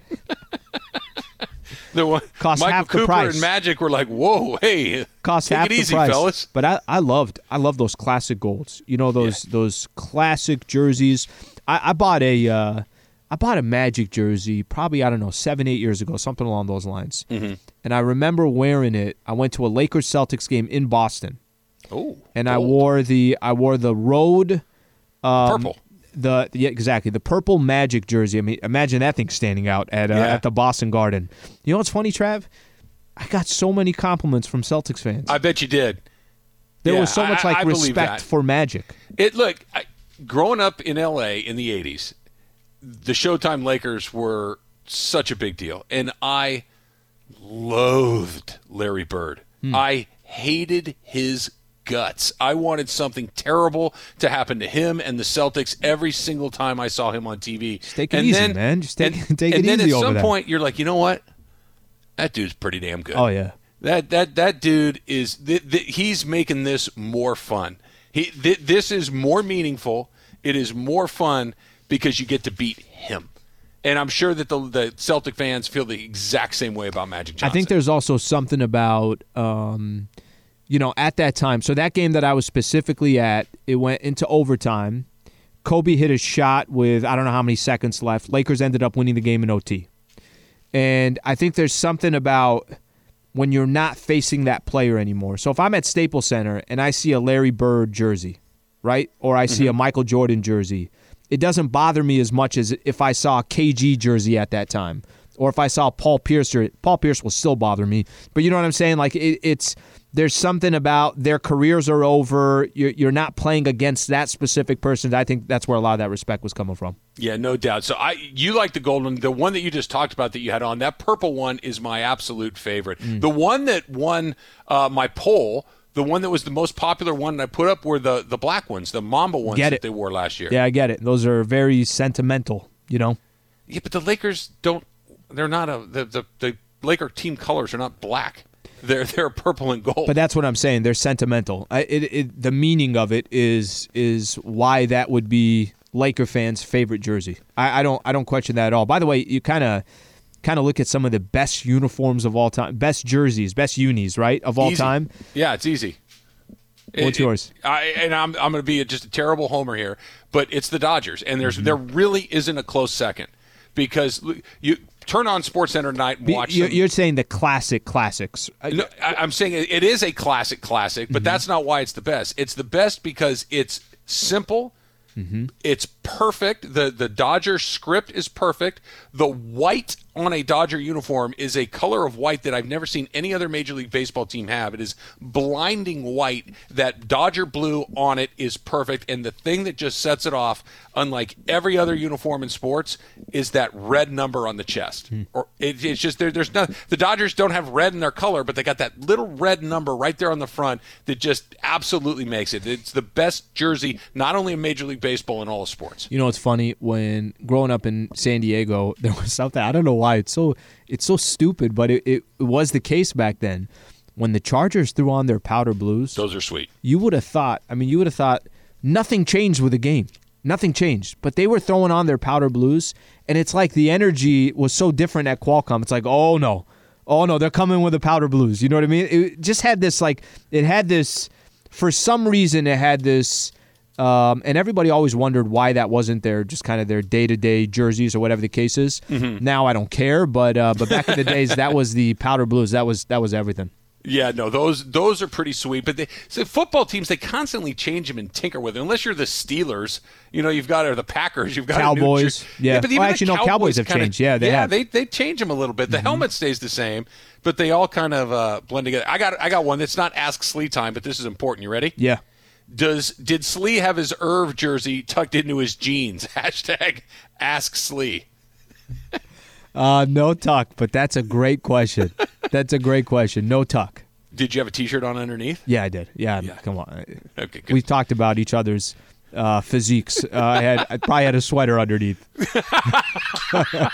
[SPEAKER 2] The one,
[SPEAKER 1] Cost
[SPEAKER 2] Michael
[SPEAKER 1] half the
[SPEAKER 2] Cooper
[SPEAKER 1] price.
[SPEAKER 2] and Magic were like, "Whoa, hey,
[SPEAKER 1] cost
[SPEAKER 2] take
[SPEAKER 1] half
[SPEAKER 2] it
[SPEAKER 1] the
[SPEAKER 2] easy,
[SPEAKER 1] price.
[SPEAKER 2] fellas."
[SPEAKER 1] But I, I loved I love those classic golds. You know those those classic jerseys. I, I bought a uh, I bought a Magic jersey probably I don't know seven eight years ago something along those lines. Mm-hmm. And I remember wearing it. I went to a Lakers Celtics game in Boston,
[SPEAKER 2] Oh,
[SPEAKER 1] and I wore the I wore the road. Um,
[SPEAKER 2] purple.
[SPEAKER 1] The yeah, exactly the purple Magic jersey. I mean, imagine that thing standing out at uh,
[SPEAKER 2] Yeah.
[SPEAKER 1] at the Boston Garden. You know what's funny, Trav? I got so many compliments from Celtics fans.
[SPEAKER 2] I bet you did.
[SPEAKER 1] There
[SPEAKER 2] Yeah,
[SPEAKER 1] was so much like
[SPEAKER 2] I believe
[SPEAKER 1] respect for Magic.
[SPEAKER 2] It look I, growing up in L.A. in the '80s, the Showtime Lakers were such a big deal, and I loathed Larry Bird.
[SPEAKER 1] Hmm.
[SPEAKER 2] I hated his guts. I wanted something terrible to happen to him and the Celtics every single time I saw him on TV. Just
[SPEAKER 1] take it easy, man. Just take-
[SPEAKER 2] and,
[SPEAKER 1] take
[SPEAKER 2] and
[SPEAKER 1] it
[SPEAKER 2] then at some point, you're like, you know what? That dude's pretty damn good.
[SPEAKER 1] Oh yeah.
[SPEAKER 2] That that that dude is th- th- he's making this more fun. He th- this is more meaningful. It is more fun because you get to beat him. And I'm sure that the the Celtic fans feel the exact same way about Magic Johnson.
[SPEAKER 1] I think there's also something about um, you know, at that time. So that game that I was specifically at, it went into overtime. Kobe hit a shot with I don't know how many seconds left. Lakers ended up winning the game in OT. And I think there's something about when you're not facing that player anymore. So if I'm at Staples Center and I see a Larry Bird jersey, right? Or I see a Michael Jordan jersey, it doesn't bother me as much as if I saw a KG jersey at that time or if I saw Paul Pierce, or, Paul Pierce will still bother me. But you know what I'm saying? Like it, it's there's something about their careers are over. You're, you're not playing against that specific person. I think that's where a lot of that respect was coming from.
[SPEAKER 2] Yeah, no doubt. So I, you like the golden, the one that you just talked about that you had on. That purple one is my absolute favorite. Mm. The one that won uh, my poll the one that was the most popular one I put up were the the black ones, the Mamba ones that they wore last year.
[SPEAKER 1] Yeah, I get it. Those are very sentimental, you know.
[SPEAKER 2] Yeah, but the Lakers don't. They're not a the the, the Laker team colors are not black. They're they're purple and gold.
[SPEAKER 1] But that's what I'm saying. They're sentimental. I, it, it, the meaning of it is is why that would be Laker fans' favorite jersey. I, I don't I don't question that at all. By the way, you kind of kind of look at some of the best uniforms of all time, best jerseys, best unis, right, of all
[SPEAKER 2] easy.
[SPEAKER 1] time.
[SPEAKER 2] Yeah, it's easy.
[SPEAKER 1] What's
[SPEAKER 2] it,
[SPEAKER 1] yours?
[SPEAKER 2] It, I, and I'm I'm going to be just a terrible homer here, but it's the Dodgers, and there's mm-hmm. there really isn't a close second because you turn on Sports Center tonight and watch.
[SPEAKER 1] You're, you're saying the classic classics.
[SPEAKER 2] No, I, am saying it is a classic classic, but mm-hmm. that's not why it's the best. It's the best because it's simple. Mm-hmm. It's perfect. the The Dodger script is perfect. The white on a Dodger uniform is a color of white that I've never seen any other Major League Baseball team have. It is blinding white. That Dodger blue on it is perfect. And the thing that just sets it off, unlike every other uniform in sports, is that red number on the chest. Hmm. Or it, it's just there, there's no the Dodgers don't have red in their color, but they got that little red number right there on the front that just absolutely makes it. It's the best jersey, not only in Major League Baseball in all of sports.
[SPEAKER 1] You know, it's funny when growing up in San Diego, there was something I don't know why why it's so it's so stupid, but it, it, it was the case back then. When the Chargers threw on their powder blues,
[SPEAKER 2] those are sweet.
[SPEAKER 1] You would have thought. I mean, you would have thought nothing changed with the game. Nothing changed, but they were throwing on their powder blues, and it's like the energy was so different at Qualcomm. It's like, oh no, oh no, they're coming with the powder blues. You know what I mean? It just had this like it had this for some reason it had this um, and everybody always wondered why that wasn't their just kind of their day to day jerseys or whatever the case is. Mm-hmm. Now I don't care, but uh, but back in the days that was the powder blues. That was that was everything.
[SPEAKER 2] Yeah, no, those those are pretty sweet. But they, so football teams they constantly change them and tinker with them. Unless you're the Steelers, you know, you've got or the Packers, you've got
[SPEAKER 1] Cowboys.
[SPEAKER 2] yeah.
[SPEAKER 1] yeah, but even well, actually,
[SPEAKER 2] Cowboys
[SPEAKER 1] no, Cowboys have
[SPEAKER 2] kinda,
[SPEAKER 1] changed. Yeah, they
[SPEAKER 2] yeah,
[SPEAKER 1] have.
[SPEAKER 2] they they change them a little bit. The mm-hmm. helmet stays the same, but they all kind of uh, blend together. I got I got one that's not Ask Slee time, but this is important. You ready?
[SPEAKER 1] Yeah.
[SPEAKER 2] Does did Slee have his Irv jersey tucked into his jeans? Hashtag Ask Slee.
[SPEAKER 1] uh, no tuck, but that's a great question. that's a great question. No tuck.
[SPEAKER 2] Did you have a T-shirt on underneath?
[SPEAKER 1] Yeah, I did. Yeah, yeah. come on. Okay, good. We've talked about each other's uh, physiques. Uh, I had I probably had a sweater underneath. I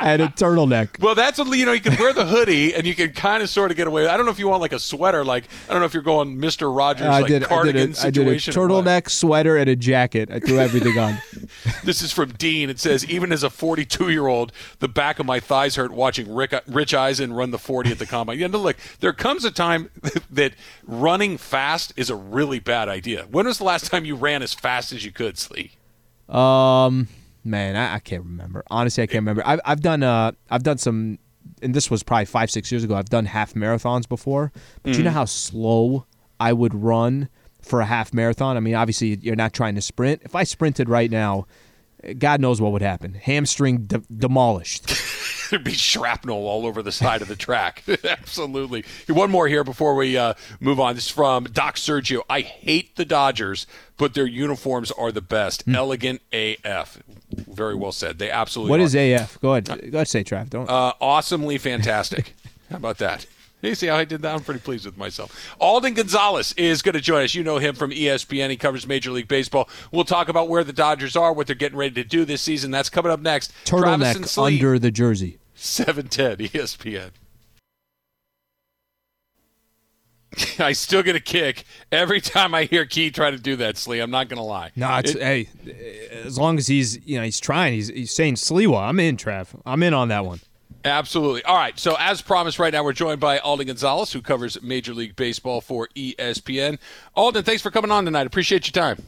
[SPEAKER 1] had a turtleneck.
[SPEAKER 2] Well, that's what you know. You can wear the hoodie, and you can kind of sort of get away. I don't know if you want like a sweater. Like I don't know if you're going Mister Rogers I like did, cardigan
[SPEAKER 1] I did
[SPEAKER 2] a.
[SPEAKER 1] I did a turtleneck, sweater, and a jacket. I threw everything on.
[SPEAKER 2] this is from Dean. It says, even as a 42 year old, the back of my thighs hurt watching Rick, Rich Eisen run the 40 at the combine. Yeah, no, look, there comes a time that running fast is a really bad idea. When was the last time you ran as fast as you could, Slee?
[SPEAKER 1] Um, man, I, I can't remember. Honestly, I can't remember. I've I've done uh I've done some, and this was probably five six years ago. I've done half marathons before, but mm. you know mm-hmm. how slow I would run for a half marathon. I mean, obviously you're not trying to sprint. If I sprinted right now, God knows what would happen. Hamstring de- demolished.
[SPEAKER 2] There'd be shrapnel all over the side of the track. Absolutely. One more here before we uh, move on. This is from Doc Sergio. I hate the Dodgers, but their uniforms are the best. Mm. Elegant AF. Very well said. They absolutely.
[SPEAKER 1] What
[SPEAKER 2] are.
[SPEAKER 1] is AF? Go ahead. Go ahead. Say Trav. Don't.
[SPEAKER 2] Uh, awesomely fantastic. How about that? You see how I did that? I'm pretty pleased with myself. Alden Gonzalez is going to join us. You know him from ESPN. He covers Major League Baseball. We'll talk about where the Dodgers are, what they're getting ready to do this season. That's coming up next.
[SPEAKER 1] Turtleneck under the jersey.
[SPEAKER 2] 710 ESPN. I still get a kick every time I hear Key try to do that, Slee. I'm not going to lie.
[SPEAKER 1] No, it's, it, hey, as long as he's you know he's trying, he's he's saying Sliwa. I'm in, Trav. I'm in on that one.
[SPEAKER 2] Absolutely. All right. So, as promised, right now we're joined by Alden Gonzalez, who covers Major League Baseball for ESPN. Alden, thanks for coming on tonight. Appreciate your time.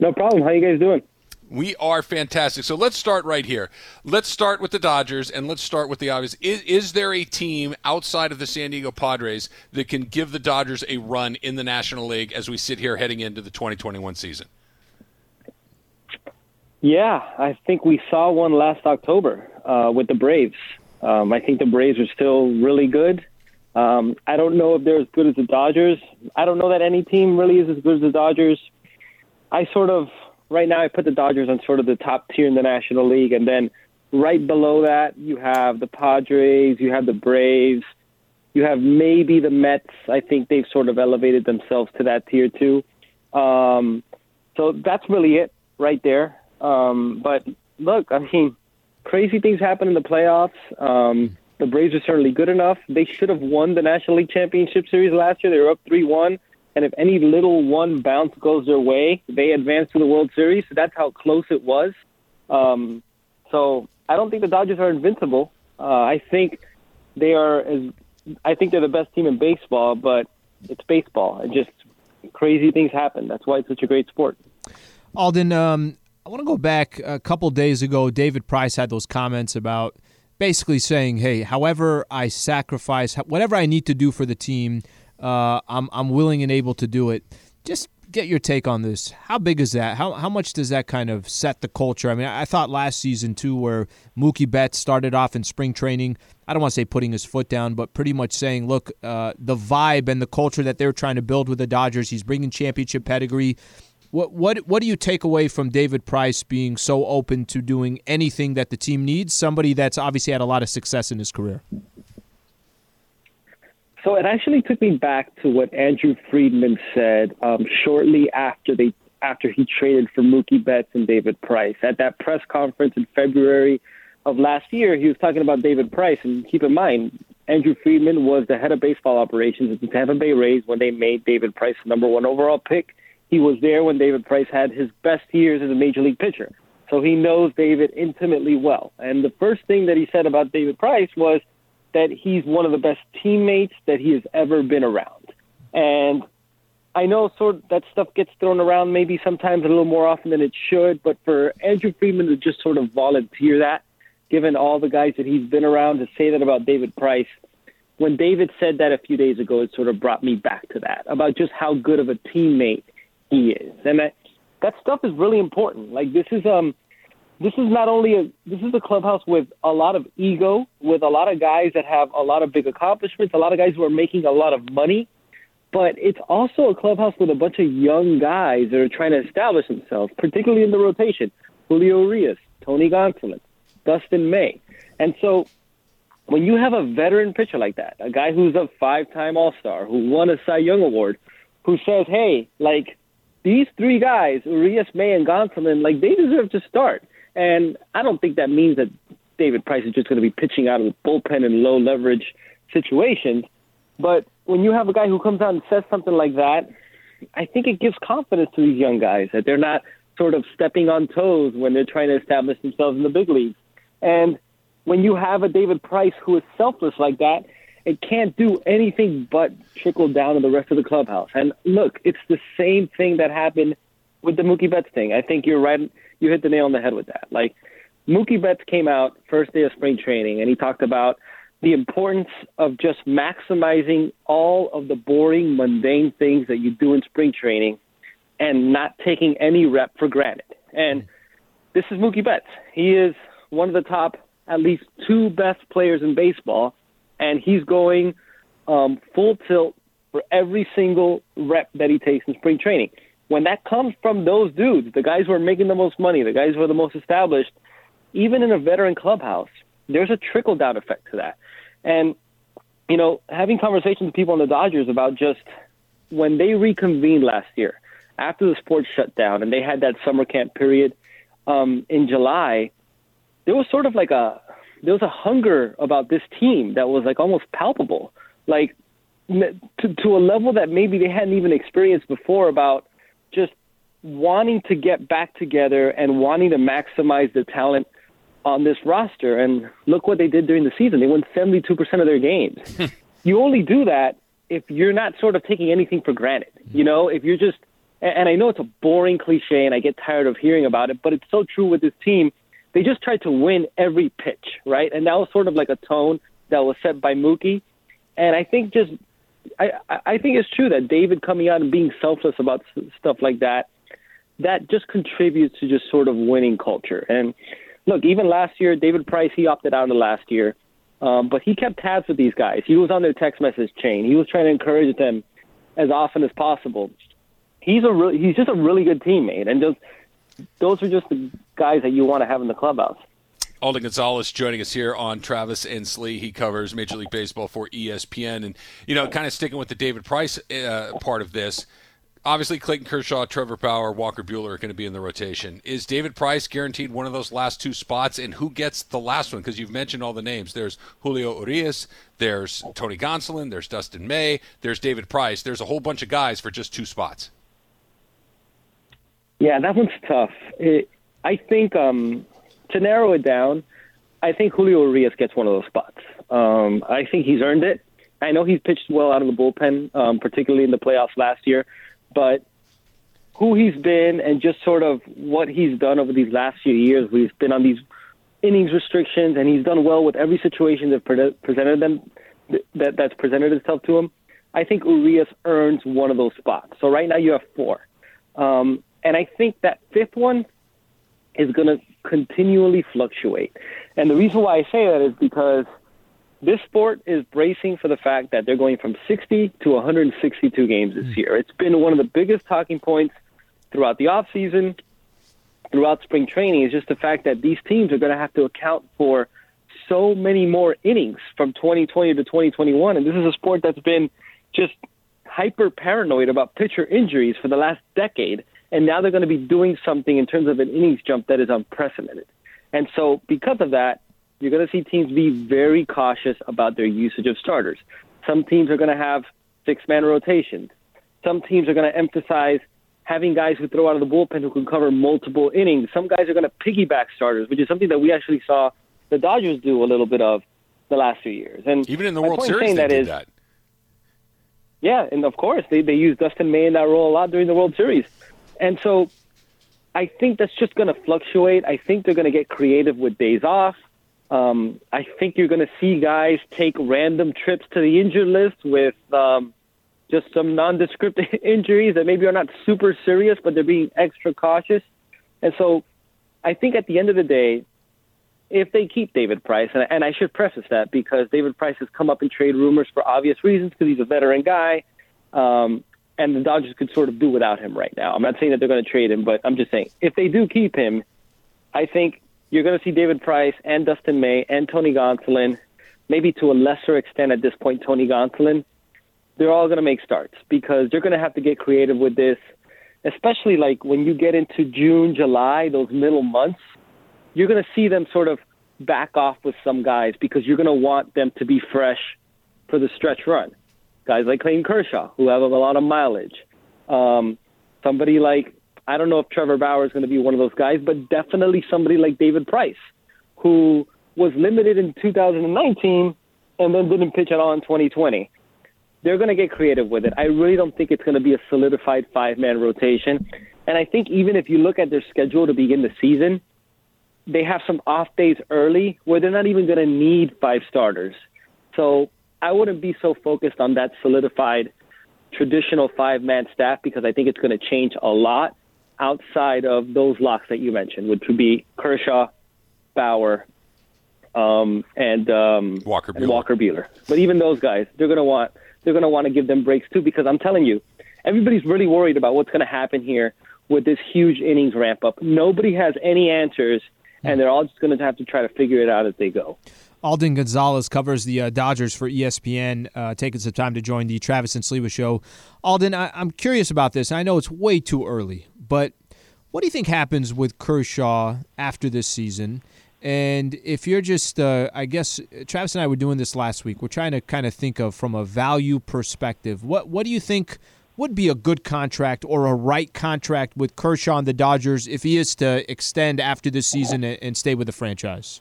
[SPEAKER 4] No problem. How you guys doing?
[SPEAKER 2] We are fantastic. So let's start right here. Let's start with the Dodgers, and let's start with the obvious. Is, is, there a team outside of the San Diego Padres that can give the Dodgers a run in the National League as we sit here heading into the 2021 season?
[SPEAKER 4] Yeah, I think we saw one last October. Uh, with the Braves. Um, I think the Braves are still really good. Um, I don't know if they're as good as the Dodgers. I don't know that any team really is as good as the Dodgers. I sort of right now I put the Dodgers on sort of the top tier in the National League, and then right below that you have the Padres, you have the Braves, you have maybe the Mets. I think they've sort of elevated themselves to that tier too. Um, so that's really it right there. Um, but look, I mean, crazy things happen in the playoffs. Um, the Braves are certainly good enough. They should have won the National League Championship Series last year. They were up 3 1. And if any little one bounce goes their way, they advance to the World Series. So that's how close it was. Um, so I don't think the Dodgers are invincible. Uh, I think they are as I think they're the best team in baseball, but it's baseball. It just crazy things happen. That's why it's such a great sport.
[SPEAKER 1] Alden, um, I want to go back a couple days ago. David Price had those comments about basically saying, "Hey, however I sacrifice, whatever I need to do for the team, uh, I'm I'm willing and able to do it." Just get your take on this. How big is that? How how much does that kind of set the culture? I mean, I thought last season too, where Mookie Betts started off in spring training. I don't want to say putting his foot down, but pretty much saying, look, uh, the vibe and the culture that they're trying to build with the Dodgers. He's bringing championship pedigree. What what what do you take away from David Price being so open to doing anything that the team needs? Somebody that's obviously had a lot of success in his career.
[SPEAKER 4] So it actually took me back to what Andrew Friedman said um, shortly after they after he traded for Mookie Betts and David Price at that press conference in February of last year. He was talking about David Price, and keep in mind, Andrew Friedman was the head of baseball operations at the Tampa Bay Rays when they made David Price the number one overall pick. He was there when David Price had his best years as a major league pitcher. So he knows David intimately well. And the first thing that he said about David Price was that he's one of the best teammates that he has ever been around. And I know sort of that stuff gets thrown around maybe sometimes a little more often than it should, but for Andrew Friedman to just sort of volunteer that, given all the guys that he's been around, to say that about David Price, when David said that a few days ago, it sort of brought me back to that about just how good of a teammate he is, and that that stuff is really important. Like this is um this is not only a this is a clubhouse with a lot of ego, with a lot of guys that have a lot of big accomplishments, a lot of guys who are making a lot of money, but it's also a clubhouse with a bunch of young guys that are trying to establish themselves, particularly in the rotation. Julio Urias, Tony Gonsolin, Dustin May. And so when you have a veteran pitcher like that, a guy who's a five-time All-Star, who won a Cy Young Award, who says, "Hey, like these three guys, Urias, May, and Gonsolin, like they deserve to start. And I don't think that means that David Price is just going to be pitching out of the bullpen in low leverage situations. But when you have a guy who comes out and says something like that, I think it gives confidence to these young guys that they're not sort of stepping on toes when they're trying to establish themselves in the big leagues. And when you have a David Price who is selfless like that, it can't do anything but trickle down to the rest of the clubhouse. And look, it's the same thing that happened with the Mookie Betts thing. I think you're right. You hit the nail on the head with that. Like Mookie Betts came out first day of spring training, and he talked about the importance of just maximizing all of the boring, mundane things that you do in spring training, and not taking any rep for granted. And this is Mookie Betts. He is one of the top, at least two best players in baseball and he's going um, full tilt for every single rep that he takes in spring training. When that comes from those dudes, the guys who are making the most money, the guys who are the most established, even in a veteran clubhouse, there's a trickle down effect to that. And, you know, having conversations with people on the Dodgers about just when they reconvened last year after the sports shut down and they had that summer camp period um, in July, there was sort of like a there was a hunger about this team that was like almost palpable, like to, to a level that maybe they hadn't even experienced before about just wanting to get back together and wanting to maximize the talent on this roster. And look what they did during the season. They won 72% of their games. you only do that if you're not sort of taking anything for granted. You know, if you're just, and I know it's a boring cliche and I get tired of hearing about it, but it's so true with this team they just tried to win every pitch, right? And that was sort of like a tone that was set by Mookie. And I think just, I, I think it's true that David coming out and being selfless about stuff like that, that just contributes to just sort of winning culture. And look, even last year, David Price, he opted out of last year. Um, but he kept tabs with these guys. He was on their text message chain. He was trying to encourage them as often as possible. He's a really, he's just a really good teammate, and just those are just the guys that you want to have in the clubhouse.
[SPEAKER 2] Alden Gonzalez joining us here on Travis and Slee. He covers Major League Baseball for ESPN, and you know, kind of sticking with the David Price uh, part of this obviously Clayton Kershaw, Trevor Bauer, Walker Buehler are going to be in the rotation. Is David Price guaranteed one of those last two spots, and who gets the last one? Because you've mentioned all the names. There's Julio Urias, there's Tony Gonsolin, there's Dustin May, there's David Price. There's a whole bunch of guys for just two spots.
[SPEAKER 4] Yeah, that one's tough. It, I think um, to narrow it down, I think Julio Urias gets one of those spots. Um, I think he's earned it. I know he's pitched well out of the bullpen, um, particularly in the playoffs last year but who he's been and just sort of what he's done over these last few years. where He's been on these innings restrictions, and he's done well with every situation that presented them that that's presented itself to him. I think Urias earns one of those spots. So right now you have four, um, and I think that fifth one is going to continually fluctuate. And the reason why I say that is because this sport is bracing for the fact that they're going from 60 to 162 games this hmm. year. It's been one of the biggest talking points throughout the offseason, throughout spring training, is just the fact that these teams are going to have to account for so many more innings from 2020 to 2021. And this is a sport that's been just hyper paranoid about pitcher injuries for the last decade. And now they're going to be doing something in terms of an innings jump that is unprecedented. And so, because of that, you're going to see teams be very cautious about their usage of starters. Some teams are going to have six man rotations. Some teams are going to emphasize having guys who throw out of the bullpen who can cover multiple innings. Some guys are going to piggyback starters, which is something that we actually saw the Dodgers do a little bit of the last few years. And
[SPEAKER 2] even in the World Series, they that did is, that.
[SPEAKER 4] Yeah, and of course they they used Dustin May in that role a lot during the World Series, and so I think that's just going to fluctuate. I think they're going to get creative with days off. Um, I think you're going to see guys take random trips to the injured list with um, just some nondescript injuries that maybe are not super serious, but they're being extra cautious. And so I think at the end of the day, if they keep David Price, and, and I should preface that because David Price has come up in trade rumors for obvious reasons because he's a veteran guy, um, and the Dodgers could sort of do without him right now. I'm not saying that they're going to trade him, but I'm just saying if they do keep him, I think you're going to see David Price and Dustin May and Tony Gonsolin, maybe to a lesser extent at this point, Tony Gonsolin. They're all going to make starts because they're going to have to get creative with this, especially like when you get into June, July, those middle months. You're going to see them sort of back off with some guys because you're going to want them to be fresh for the stretch run. Guys like Clayton Kershaw, who have a lot of mileage. Um, somebody like I don't know if Trevor Bauer is going to be one of those guys, but definitely somebody like David Price, who was limited in 2019 and then didn't pitch at all in 2020. They're going to get creative with it. I really don't think it's going to be a solidified five man rotation. And I think even if you look at their schedule to begin the season, they have some off days early where they're not even going to need five starters. So I wouldn't be so focused on that solidified traditional five man staff because I think it's going to change a lot outside of those locks that you mentioned, which would be Kershaw, Bauer, um, and um,
[SPEAKER 2] Walker.
[SPEAKER 4] And Walker Buehler. But even those guys, they're gonna want they're gonna want to give them breaks too, because I'm telling you, everybody's really worried about what's gonna happen here with this huge innings ramp up. Nobody has any answers, and they're all just gonna have to try to figure it out as they go.
[SPEAKER 1] Alden Gonzalez covers the uh, Dodgers for ESPN, uh, taking some time to join the Travis and Sliwa show. Alden, I- am curious about this. I know it's way too early, but what do you think happens with Kershaw after this season? And if you're just, uh, I guess Travis and I were doing this last week. We're trying to kind of think of from a value perspective. What what do you think would be a good contract or a right contract with Kershaw and the Dodgers if he is to extend after this season and stay with the franchise?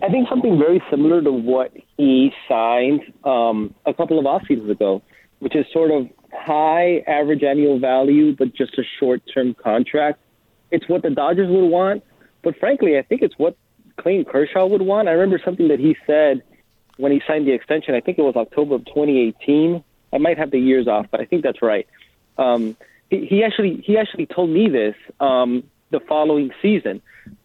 [SPEAKER 4] I think something very similar to what he signed um, a couple of off seasons ago, which is sort of high average annual value, but just a short term contract. It's what the Dodgers would want, but frankly, I think it's what Clayton Kershaw would want. I remember something that he said when he signed the extension. I think it was October of 2018. I might have the years off, but I think that's right. Um, he, he actually he actually told me this. Um, the following season.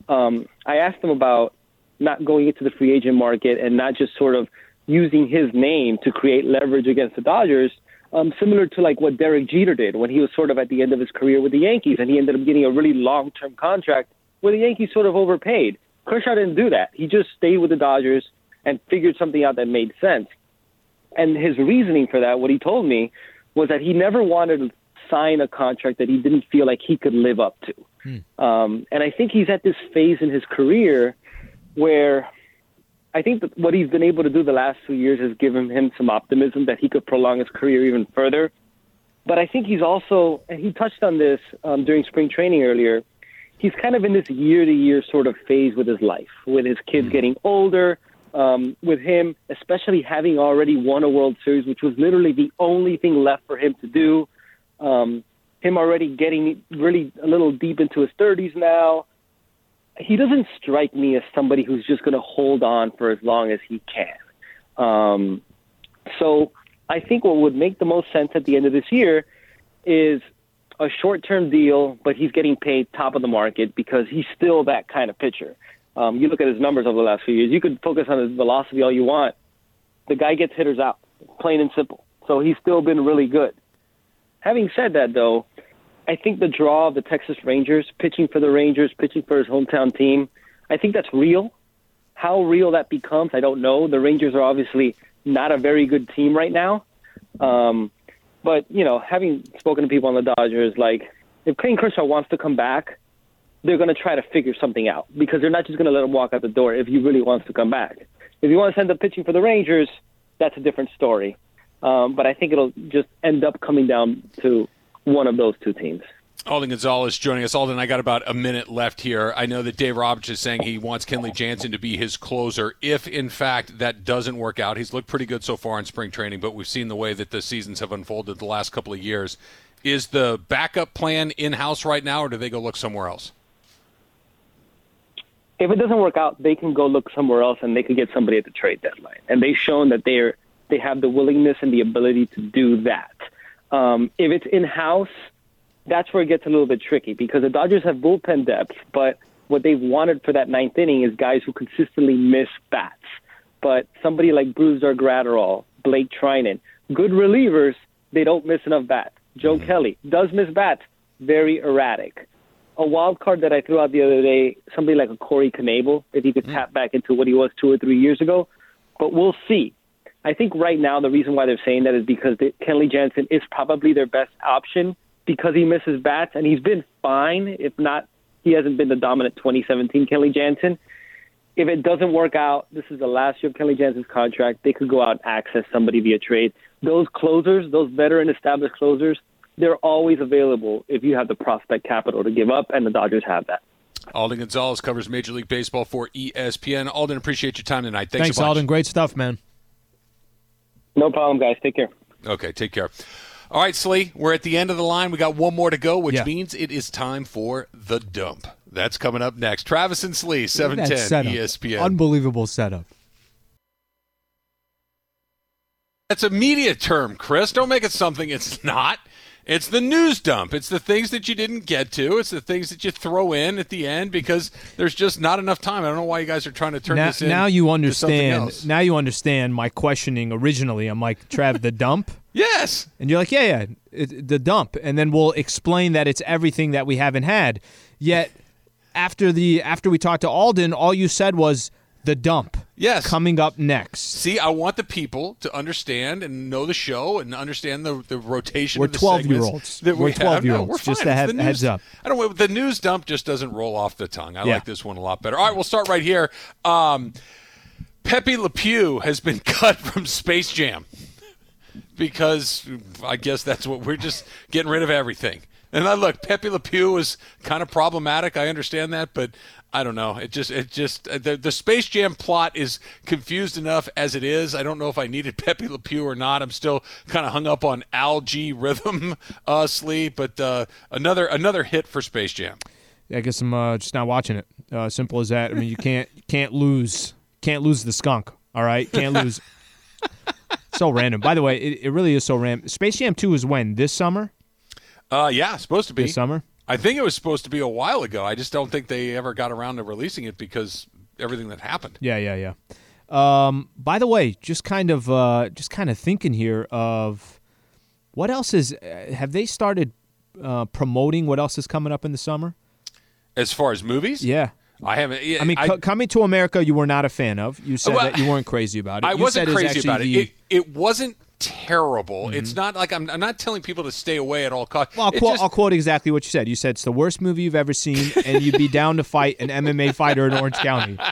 [SPEAKER 4] Um, I asked him about not going into the free agent market and not just sort of using his name to create leverage against the Dodgers, um, similar to like what Derek Jeter did when he was sort of at the end of his career with the Yankees and he ended up getting a really long term contract where the Yankees sort of overpaid. Kershaw didn't do that. He just stayed with the Dodgers and figured something out that made sense. And his reasoning for that, what he told me, was that he never wanted to sign a contract that he didn't feel like he could live up to. Hmm. Um, and I think he's at this phase in his career where I think that what he's been able to do the last two years has given him some optimism that he could prolong his career even further. But I think he's also, and he touched on this um, during spring training earlier, he's kind of in this year to year sort of phase with his life, with his kids mm. getting older, um, with him, especially having already won a World Series, which was literally the only thing left for him to do. Um, him already getting really a little deep into his 30s now he doesn't strike me as somebody who's just going to hold on for as long as he can. Um, so I think what would make the most sense at the end of this year is a short-term deal, but he's getting paid top of the market because he's still that kind of pitcher. Um, you look at his numbers over the last few years. You could focus on his velocity all you want. The guy gets hitters out, plain and simple. So he's still been really good. Having said that, though, I think the draw of the Texas Rangers, pitching for the Rangers, pitching for his hometown team, I think that's real. How real that becomes, I don't know. The Rangers are obviously not a very good team right now. Um, but, you know, having spoken to people on the Dodgers, like, if Clayton Kershaw wants to come back, they're going to try to figure something out because they're not just going to let him walk out the door if he really wants to come back. If he wants to end up pitching for the Rangers, that's a different story. Um, but I think it'll just end up coming down to one of those two teams.
[SPEAKER 2] Alden Gonzalez joining us. Alden, I got about a minute left here. I know that Dave Roberts is saying he wants Kenley Jansen to be his closer. If, in fact, that doesn't work out, he's looked pretty good so far in spring training, but we've seen the way that the seasons have unfolded the last couple of years. Is the backup plan in house right now, or do they go look somewhere else?
[SPEAKER 4] If it doesn't work out, they can go look somewhere else, and they can get somebody at the trade deadline. And they've shown that they're they have the willingness and the ability to do that. Um, if it's in house, that's where it gets a little bit tricky because the Dodgers have bullpen depth, but what they've wanted for that ninth inning is guys who consistently miss bats. But somebody like Brusdar Graterol, Blake Treinen, good relievers, they don't miss enough bats. Joe mm-hmm. Kelly does miss bats, very erratic. A wild card that I threw out the other day, somebody like a Corey Knebel, if he could mm-hmm. tap back into what he was two or three years ago. But we'll see. I think right now the reason why they're saying that is because the, Kenley Jansen is probably their best option because he misses bats and he's been fine. If not, he hasn't been the dominant 2017 Kenley Jansen. If it doesn't work out, this is the last year of Kenley Jansen's contract. They could go out and access somebody via trade. Those closers, those veteran established closers, they're always available if you have the prospect capital to give up, and the Dodgers have that.
[SPEAKER 2] Alden Gonzalez covers Major League Baseball for ESPN. Alden, appreciate your time tonight. Thanks,
[SPEAKER 1] Thanks
[SPEAKER 2] so
[SPEAKER 1] Alden. Great stuff, man.
[SPEAKER 4] No problem, guys. Take care.
[SPEAKER 2] Okay, take care. All right, Slee, we're at the end of the line. We got one more to go, which yeah. means it is time for the dump. That's coming up next. Travis and Slee, 710 ESPN.
[SPEAKER 1] Unbelievable setup.
[SPEAKER 2] That's a media term, Chris. Don't make it something it's not. It's the news dump. It's the things that you didn't get to. It's the things that you throw in at the end because there's just not enough time. I don't know why you guys are trying to turn
[SPEAKER 1] now,
[SPEAKER 2] this in.
[SPEAKER 1] Now you understand. Now you understand my questioning originally. I'm like, Trav, the dump.
[SPEAKER 2] yes.
[SPEAKER 1] And you're like, yeah, yeah, it, the dump, and then we'll explain that it's everything that we haven't had. Yet after the after we talked to Alden, all you said was the dump.
[SPEAKER 2] Yes.
[SPEAKER 1] Coming up next.
[SPEAKER 2] See, I want the people to understand and know the show and understand the, the rotation
[SPEAKER 1] we're
[SPEAKER 2] the
[SPEAKER 1] 12 year olds.
[SPEAKER 2] We're
[SPEAKER 1] we 12 year olds.
[SPEAKER 2] No,
[SPEAKER 1] just to have heads up.
[SPEAKER 2] I don't the news dump just doesn't roll off the tongue. I yeah. like this one a lot better. All right, we'll start right here. Um, Pepe Le Pew has been cut from Space Jam because I guess that's what we're just getting rid of everything. And I look, Pepe Le Pew was kind of problematic. I understand that, but I don't know. It just, it just, the, the Space Jam plot is confused enough as it is. I don't know if I needed Pepe Le Pew or not. I'm still kind of hung up on Al-G Rhythm, uh, Slee, but uh, another another hit for Space Jam.
[SPEAKER 1] Yeah, I guess I'm uh, just not watching it. Uh, simple as that. I mean, you can't can't lose can't lose the skunk. All right, can't lose. so random. By the way, it, it really is so random. Space Jam Two is when this summer.
[SPEAKER 2] Uh, yeah, supposed to be
[SPEAKER 1] this summer.
[SPEAKER 2] I think it was supposed to be a while ago. I just don't think they ever got around to releasing it because everything that happened.
[SPEAKER 1] Yeah, yeah, yeah. Um, by the way, just kind of, uh, just kind of thinking here of what else is. Uh, have they started uh, promoting what else is coming up in the summer?
[SPEAKER 2] As far as movies,
[SPEAKER 1] Yeah.
[SPEAKER 2] I haven't.
[SPEAKER 1] I mean, Co- coming to America, you were not a fan of. You said
[SPEAKER 2] Well,
[SPEAKER 1] that you weren't crazy about it.
[SPEAKER 2] I
[SPEAKER 1] You
[SPEAKER 2] wasn't crazy about it.
[SPEAKER 1] the-
[SPEAKER 2] it. It wasn't terrible.
[SPEAKER 1] Mm-hmm.
[SPEAKER 2] It's not like I'm. I'm not telling people to stay away at all costs.
[SPEAKER 1] Well, I'll quote,
[SPEAKER 2] just-
[SPEAKER 1] I'll quote exactly what you said. You said it's the worst movie you've ever seen, and you'd be down to fight an MMA fighter in Orange County.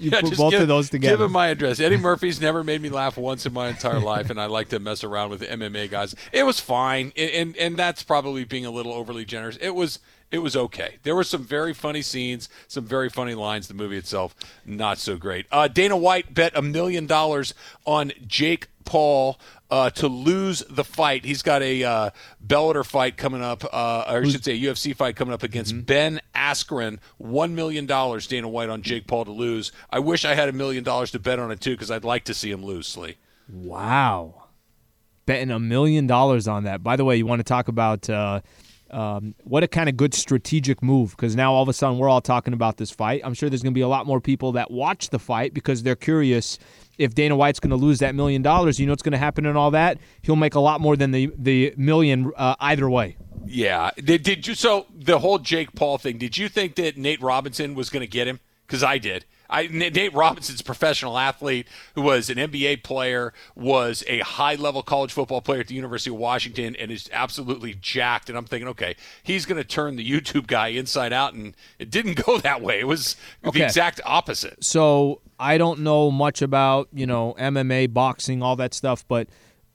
[SPEAKER 1] You
[SPEAKER 2] Yeah,
[SPEAKER 1] put both
[SPEAKER 2] give,
[SPEAKER 1] of those together.
[SPEAKER 2] Give him my address. Eddie Murphy's never made me laugh once in my entire life, and I like to mess around with MMA guys. It was fine, and, and and that's probably being a little overly generous. It was it was okay. There were some very funny scenes, some very funny lines. The movie itself, not so great. Uh, Dana White bet a million dollars on Jake Paul uh, to lose the fight. He's got a uh, Bellator fight coming up, uh, or I should say, a UFC fight coming up against
[SPEAKER 1] Mm-hmm.
[SPEAKER 2] Ben Askren. One million dollars, Dana White on Jake Paul to lose. I wish I had a million dollars to bet on it too, because I'd like to see him lose. Slee.
[SPEAKER 1] Wow. Betting a million dollars on that. By the way, you want to talk about uh, um, what a kind of good strategic move because now all of a sudden we're all talking about this fight. I'm sure there's going to be a lot more people that watch the fight because they're curious if Dana White's going to lose that million dollars. You know what's going to happen and all that? He'll make a lot more than the, the million uh, either way.
[SPEAKER 2] Yeah. Did, did you? So the whole Jake Paul thing. Did you think that Nate Robinson was going to get him? Because I did. I, Nate Robinson's a professional athlete who was an NBA player, was a high level college football player at the University of Washington, and is absolutely jacked. And I'm thinking, okay, he's going to turn the YouTube guy inside out, and it didn't go that way. It was
[SPEAKER 1] Okay.
[SPEAKER 2] the exact opposite.
[SPEAKER 1] So I don't know much about you know MMA, boxing, all that stuff, but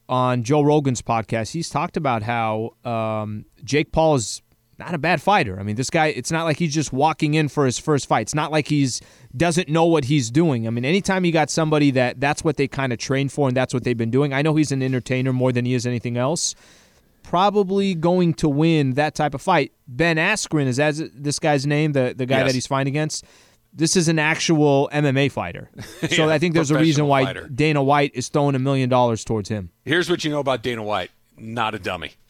[SPEAKER 1] on Joe Rogan's podcast, he's talked about how um, Jake Paul is not a bad fighter. I mean, this guy, it's not like he's just walking in for his first fight. It's not like he's doesn't know what he's doing. I mean, anytime you got somebody that that's what they kind of train for and that's what they've been doing. I know he's an entertainer more than he is anything else. Probably going to win that type of fight. Ben Askren is as this guy's name, the the guy
[SPEAKER 2] Yes.
[SPEAKER 1] that he's fighting against. This is an actual MMA fighter. So
[SPEAKER 2] Yeah,
[SPEAKER 1] I think there's a reason why
[SPEAKER 2] fighter.
[SPEAKER 1] Dana White is throwing a million dollars towards him.
[SPEAKER 2] Here's what you know about Dana White: not a dummy.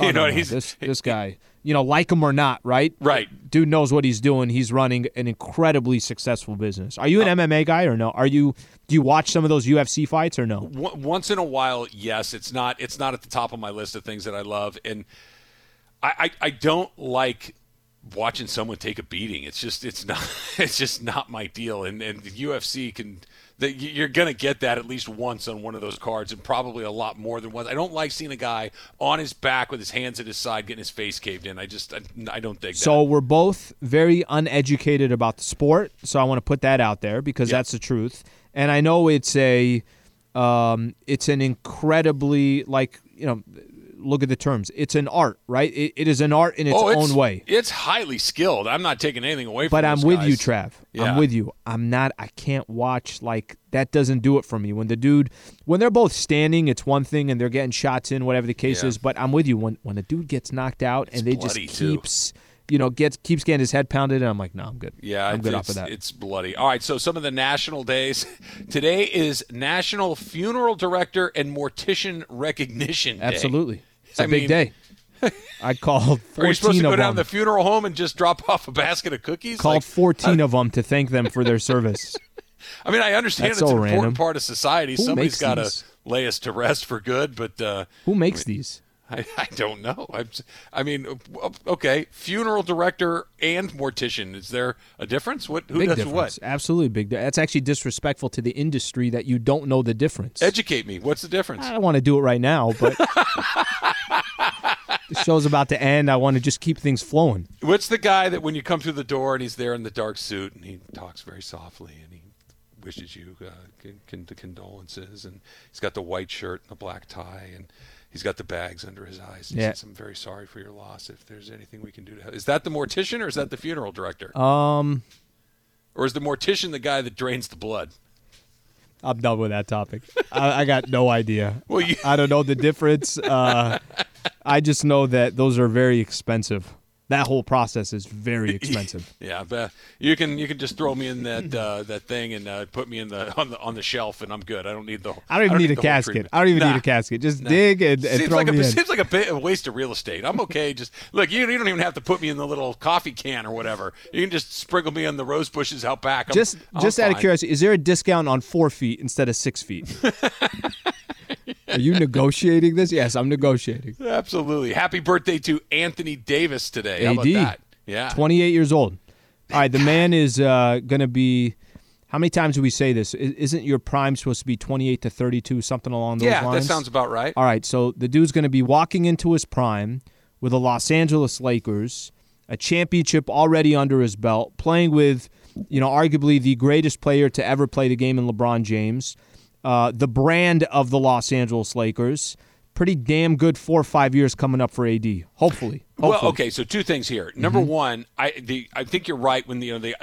[SPEAKER 1] Oh,
[SPEAKER 2] you know,
[SPEAKER 1] no, no,
[SPEAKER 2] he's
[SPEAKER 1] this this guy. You know, like him or not, right?
[SPEAKER 2] Right.
[SPEAKER 1] Dude knows what he's doing. He's running an incredibly successful business. Are you an
[SPEAKER 2] Uh,
[SPEAKER 1] MMA guy or no? Are you? Do you watch some of those UFC fights or no?
[SPEAKER 2] w- once in a while, yes, it's not it's not at the top of my list of things that I love, and I I, I don't like watching someone take a beating. It's just it's not it's just not my deal, and and the UFC can. That you're going to get that at least once on one of those cards, and probably a lot more than once. I don't like seeing a guy on his back with his hands at his side, getting his face caved in. I just, I, I don't that.
[SPEAKER 1] So we're both very uneducated about the sport. So I want to put that out there because
[SPEAKER 2] Yeah.
[SPEAKER 1] that's the truth. And I know it's a, um, it's an incredibly like you know, look at the terms. It's an art, right? It, it is an art in its
[SPEAKER 2] oh, it's,
[SPEAKER 1] own way.
[SPEAKER 2] It's highly skilled. I'm not taking anything away from
[SPEAKER 1] But I'm with you. Trav.
[SPEAKER 2] Yeah.
[SPEAKER 1] I'm with you. I'm not. I can't watch like that. Doesn't do it for me. When the dude, when they're both standing, it's one thing, and they're getting shots in, whatever the case
[SPEAKER 2] Yeah.
[SPEAKER 1] is. But I'm with you. When when a dude gets knocked out
[SPEAKER 2] It's
[SPEAKER 1] and they just
[SPEAKER 2] bloody, too.
[SPEAKER 1] keeps, you know, gets keeps getting his head pounded, and I'm like, no, I'm good.
[SPEAKER 2] Yeah,
[SPEAKER 1] I'm good off of that.
[SPEAKER 2] it's bloody. All right, so some of the national days. Today is National Funeral Director and Mortician Recognition Day.
[SPEAKER 1] Absolutely, it's a
[SPEAKER 2] I
[SPEAKER 1] big
[SPEAKER 2] mean-
[SPEAKER 1] day. I called 14
[SPEAKER 2] Are you supposed to go down
[SPEAKER 1] them.
[SPEAKER 2] to the funeral home and just drop off a basket of cookies?
[SPEAKER 1] called
[SPEAKER 2] Like,
[SPEAKER 1] fourteen of them to thank them for their service.
[SPEAKER 2] I mean, I understand
[SPEAKER 1] That's
[SPEAKER 2] it's
[SPEAKER 1] so
[SPEAKER 2] an important part of society.
[SPEAKER 1] Who
[SPEAKER 2] Somebody's got to lay us to rest for good, but uh,
[SPEAKER 1] Who makes these?
[SPEAKER 2] I, I don't know. I'm, I mean, okay, funeral director and mortician. Is there a difference? What who
[SPEAKER 1] Big
[SPEAKER 2] does
[SPEAKER 1] difference.
[SPEAKER 2] what?
[SPEAKER 1] Absolutely big. That's actually disrespectful to the industry that you don't know the difference.
[SPEAKER 2] Educate me. What's the difference?
[SPEAKER 1] I don't want to do it right now, but the show's about to end. I want to just keep things flowing.
[SPEAKER 2] What's the guy that when you come through the door and he's there in the dark suit and he talks very softly and he wishes you uh, con- con- the condolences and he's got the white shirt and the black tie and he's got the bags under his eyes. He
[SPEAKER 1] Yeah.
[SPEAKER 2] says, "I'm very sorry for your loss. If there's anything we can do to help." Is that the mortician or is that the funeral director?
[SPEAKER 1] Um,
[SPEAKER 2] or is the mortician the guy that drains the blood?
[SPEAKER 1] I'm done with that topic. I, I got no idea.
[SPEAKER 2] Well, you-
[SPEAKER 1] I don't know the difference. Uh, I just know that those are very expensive. That whole process is very expensive.
[SPEAKER 2] Yeah, but you can you can just throw me in that uh, that thing and uh, put me in the on the on the shelf, and I'm good. I don't need the.
[SPEAKER 1] I don't even need, a casket. I don't even
[SPEAKER 2] Nah.
[SPEAKER 1] need a casket. Just dig and, and
[SPEAKER 2] Seems
[SPEAKER 1] throw
[SPEAKER 2] like
[SPEAKER 1] me
[SPEAKER 2] a
[SPEAKER 1] in.
[SPEAKER 2] seems like a, bit, a waste of real estate. I'm okay. Just look, you, you don't even have to put me in the little coffee can or whatever. You can just sprinkle me in the rose bushes out back. I'm,
[SPEAKER 1] Just
[SPEAKER 2] I'm
[SPEAKER 1] just out of curiosity, is there a discount on four feet instead of six feet? Are you negotiating this? Yes, I'm negotiating.
[SPEAKER 2] Absolutely. Happy birthday to Anthony Davis today. How about
[SPEAKER 1] AD.
[SPEAKER 2] that? Yeah.
[SPEAKER 1] 28 years old. All right, the man is uh, going to be. How many times do we say this? Isn't your prime supposed to be 28 to 32, something along those
[SPEAKER 2] yeah,
[SPEAKER 1] lines?
[SPEAKER 2] Yeah, that sounds about right.
[SPEAKER 1] All right, so the dude's going to be walking into his prime with the Los Angeles Lakers, a championship already under his belt, playing with, you know, arguably the greatest player to ever play the game in LeBron James, uh, the brand of the Los Angeles Lakers. Pretty damn good four or five years coming up for AD. Hopefully.
[SPEAKER 2] Well, okay. So two things here. Number
[SPEAKER 1] Mm-hmm.
[SPEAKER 2] one, I the I think you're right when the, you know the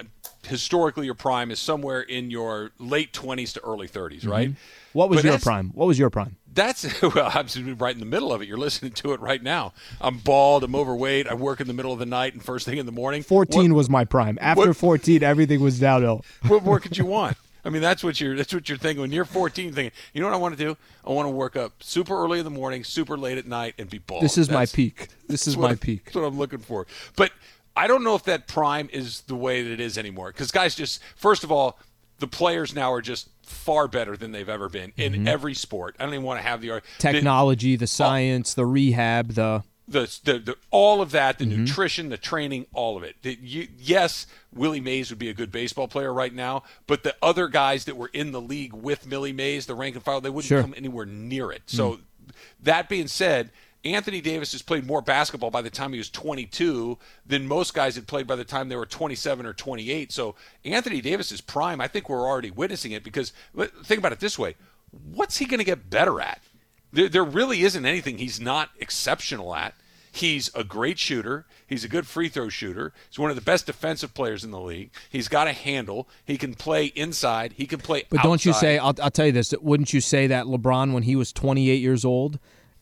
[SPEAKER 2] historically your prime is somewhere in your late 20s to early 30s, right?
[SPEAKER 1] Mm-hmm. What was
[SPEAKER 2] But
[SPEAKER 1] your prime? What was your prime?
[SPEAKER 2] That's well, I'm right in the middle of it. You're listening to it right now. I'm bald. I'm overweight. I work in the middle of the night and first thing in the morning.
[SPEAKER 1] 14 was my prime. After
[SPEAKER 2] what-
[SPEAKER 1] 14, everything was downhill.
[SPEAKER 2] What, what more could you want? I mean, that's what you're. That's what you're thinking when you're 14. Thinking, you know what I want to do? I want to work up super early in the morning, super late at night, and be bald.
[SPEAKER 1] This is my peak. This is
[SPEAKER 2] That's
[SPEAKER 1] my peak.
[SPEAKER 2] That's what I'm looking for. But I don't know if that prime is the way that it is anymore. Because guys, just first of all, the players now are just far better than they've ever been in
[SPEAKER 1] Mm-hmm.
[SPEAKER 2] every sport. I don't even want to have the the-
[SPEAKER 1] Technology, the science, the rehab, the
[SPEAKER 2] the, the, the all of that, the
[SPEAKER 1] Mm-hmm.
[SPEAKER 2] nutrition, the training, all of it. The- you, yes, Willie Mays would be a good baseball player right now, but the other guys that were in the league with Willie Mays, the rank and file, they wouldn't
[SPEAKER 1] Sure.
[SPEAKER 2] come anywhere near it. So, that being said, Anthony Davis has played more basketball by the time he was 22 than most guys had played by the time they were 27 or 28. So, Anthony Davis's prime, I think we're already witnessing it because think about it this way: what's he going to get better at? There, there really isn't anything he's not exceptional at. He's a great shooter. He's a good free throw shooter. He's one of the best defensive players in the league. He's got a handle. He can play inside. He can play
[SPEAKER 1] But don't you say, I'll, I'll tell you this, wouldn't you say that LeBron, when he was 28 years old,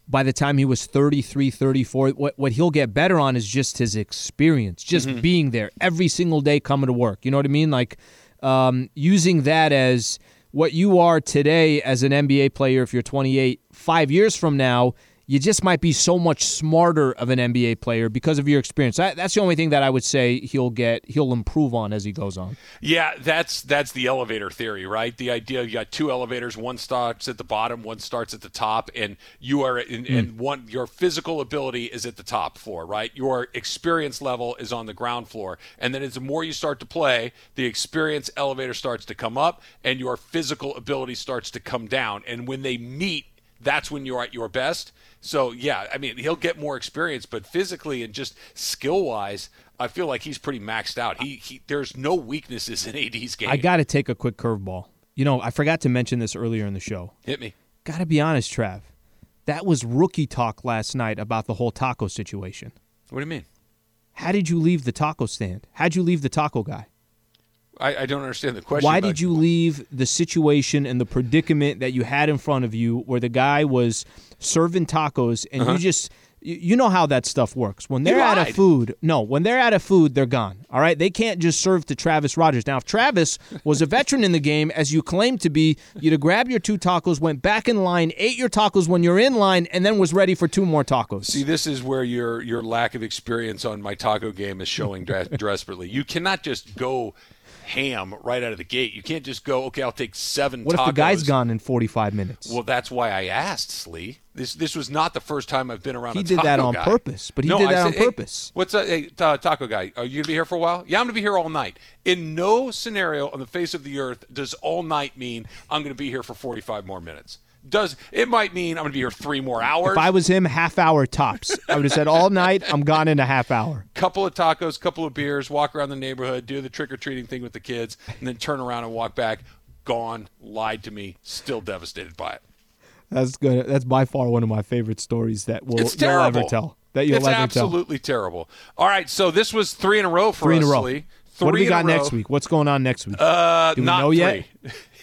[SPEAKER 1] by the time he was 33, 34, what, what he'll get better on is just his experience, just
[SPEAKER 2] Mm-hmm.
[SPEAKER 1] being there every single day coming to work. You know what I mean? Like um, using that as what you are today as an NBA player, if you're 28, five years from now, you just might be so much smarter of an NBA player because of your experience. That, that's the only thing that I would say he'll get, he'll improve on as he goes on.
[SPEAKER 2] Yeah, that's that's the elevator theory, right? The idea you got two elevators, one starts at the bottom, one starts at the top, and you are in, and hmm. one your physical ability is at the top floor, right? Your experience level is on the ground floor, and then as the more you start to play, the experience elevator starts to come up, and your physical ability starts to come down, and when they meet, that's when you're at your best. So yeah, I mean he'll get more experience, but physically and just skill wise, I feel like he's pretty maxed out. He, he there's no weaknesses in AD's game.
[SPEAKER 1] I got to take a quick curveball. You know, I forgot to mention this earlier in the show.
[SPEAKER 2] hit me.
[SPEAKER 1] Got to be honest, Trav. That was rookie talk last night about the whole taco situation.
[SPEAKER 2] What do you mean?
[SPEAKER 1] How did you leave the taco stand? How'd you leave the taco guy?
[SPEAKER 2] I, I don't understand the question.
[SPEAKER 1] Why did you leave the situation and the predicament that you had in front of you where the guy was serving tacos and you uh-huh. just you know how that stuff works. When they're out of
[SPEAKER 2] lied.
[SPEAKER 1] food, no, when they're out of food, they're gone. All right? They can't just serve to Travis Rogers. Now, if Travis was a veteran in the game, as you claimed to be, you'd have grabbed your two tacos, went back in line, ate your tacos when you're in line, and then was ready for two more tacos.
[SPEAKER 2] See, this is where your your lack of experience on my taco game is showing dra- desperately. You cannot just go ham right out of the gate. You can't just go, okay, I'll take seven
[SPEAKER 1] what
[SPEAKER 2] tacos.
[SPEAKER 1] if the guy's gone in 45 minutes?
[SPEAKER 2] Well, that's why I asked, Slee. This this was not the first time I've been around.
[SPEAKER 1] He
[SPEAKER 2] a
[SPEAKER 1] did that on
[SPEAKER 2] guy.
[SPEAKER 1] purpose, but he
[SPEAKER 2] No,
[SPEAKER 1] did that
[SPEAKER 2] said,
[SPEAKER 1] on
[SPEAKER 2] "Hey,
[SPEAKER 1] purpose."
[SPEAKER 2] what's up, hey, ta- taco guy? Are you gonna be here for a while? Yeah, I'm gonna be here all night. In no scenario on the face of the earth does all night mean I'm gonna be here for 45 more minutes. Does it might mean I'm gonna be here three more hours?
[SPEAKER 1] If I was him, half hour tops. I would have said all night. I'm gone in a half hour.
[SPEAKER 2] couple of tacos, couple of beers, walk around the neighborhood, do the trick or treating thing with the kids, and then turn around and walk back. Gone, lied to me, still devastated by it.
[SPEAKER 1] That's good. That's by far one of my favorite stories that will you'll ever tell. That you'll
[SPEAKER 2] it's
[SPEAKER 1] ever tell.
[SPEAKER 2] absolutely terrible. All right, so this was three in a row for
[SPEAKER 1] Three
[SPEAKER 2] us,
[SPEAKER 1] in a row.
[SPEAKER 2] Lee.
[SPEAKER 1] what do
[SPEAKER 2] Three
[SPEAKER 1] we got next week? What's going on next week?
[SPEAKER 2] Uh,
[SPEAKER 1] Do we
[SPEAKER 2] not
[SPEAKER 1] know yet?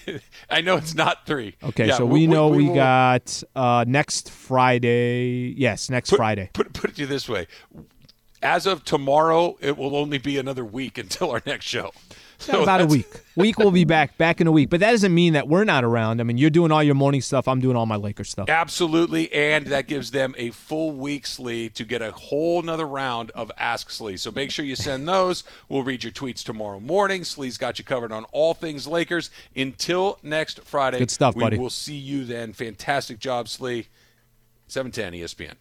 [SPEAKER 2] I know it's not three.
[SPEAKER 1] okay,
[SPEAKER 2] Yeah,
[SPEAKER 1] so we, know we,
[SPEAKER 2] will-
[SPEAKER 1] got uh, next Friday. Yes, next
[SPEAKER 2] put,
[SPEAKER 1] Friday.
[SPEAKER 2] Put put it to you this way: as of tomorrow, it will only be another week until our next show.
[SPEAKER 1] So about a week. Week we'll be back, back in a week. But that doesn't mean that we're not around. I mean, you're doing all your morning stuff. I'm doing all my Lakers stuff.
[SPEAKER 2] Absolutely, and that gives them a full week, Slee, to get a whole nother round of Ask Slee. So make sure you send those. We'll read your tweets tomorrow morning. Slee's got you covered on all things Lakers. Until next Friday.
[SPEAKER 1] Good stuff, buddy.
[SPEAKER 2] We will see you then. Fantastic job, Slee. 710 ESPN.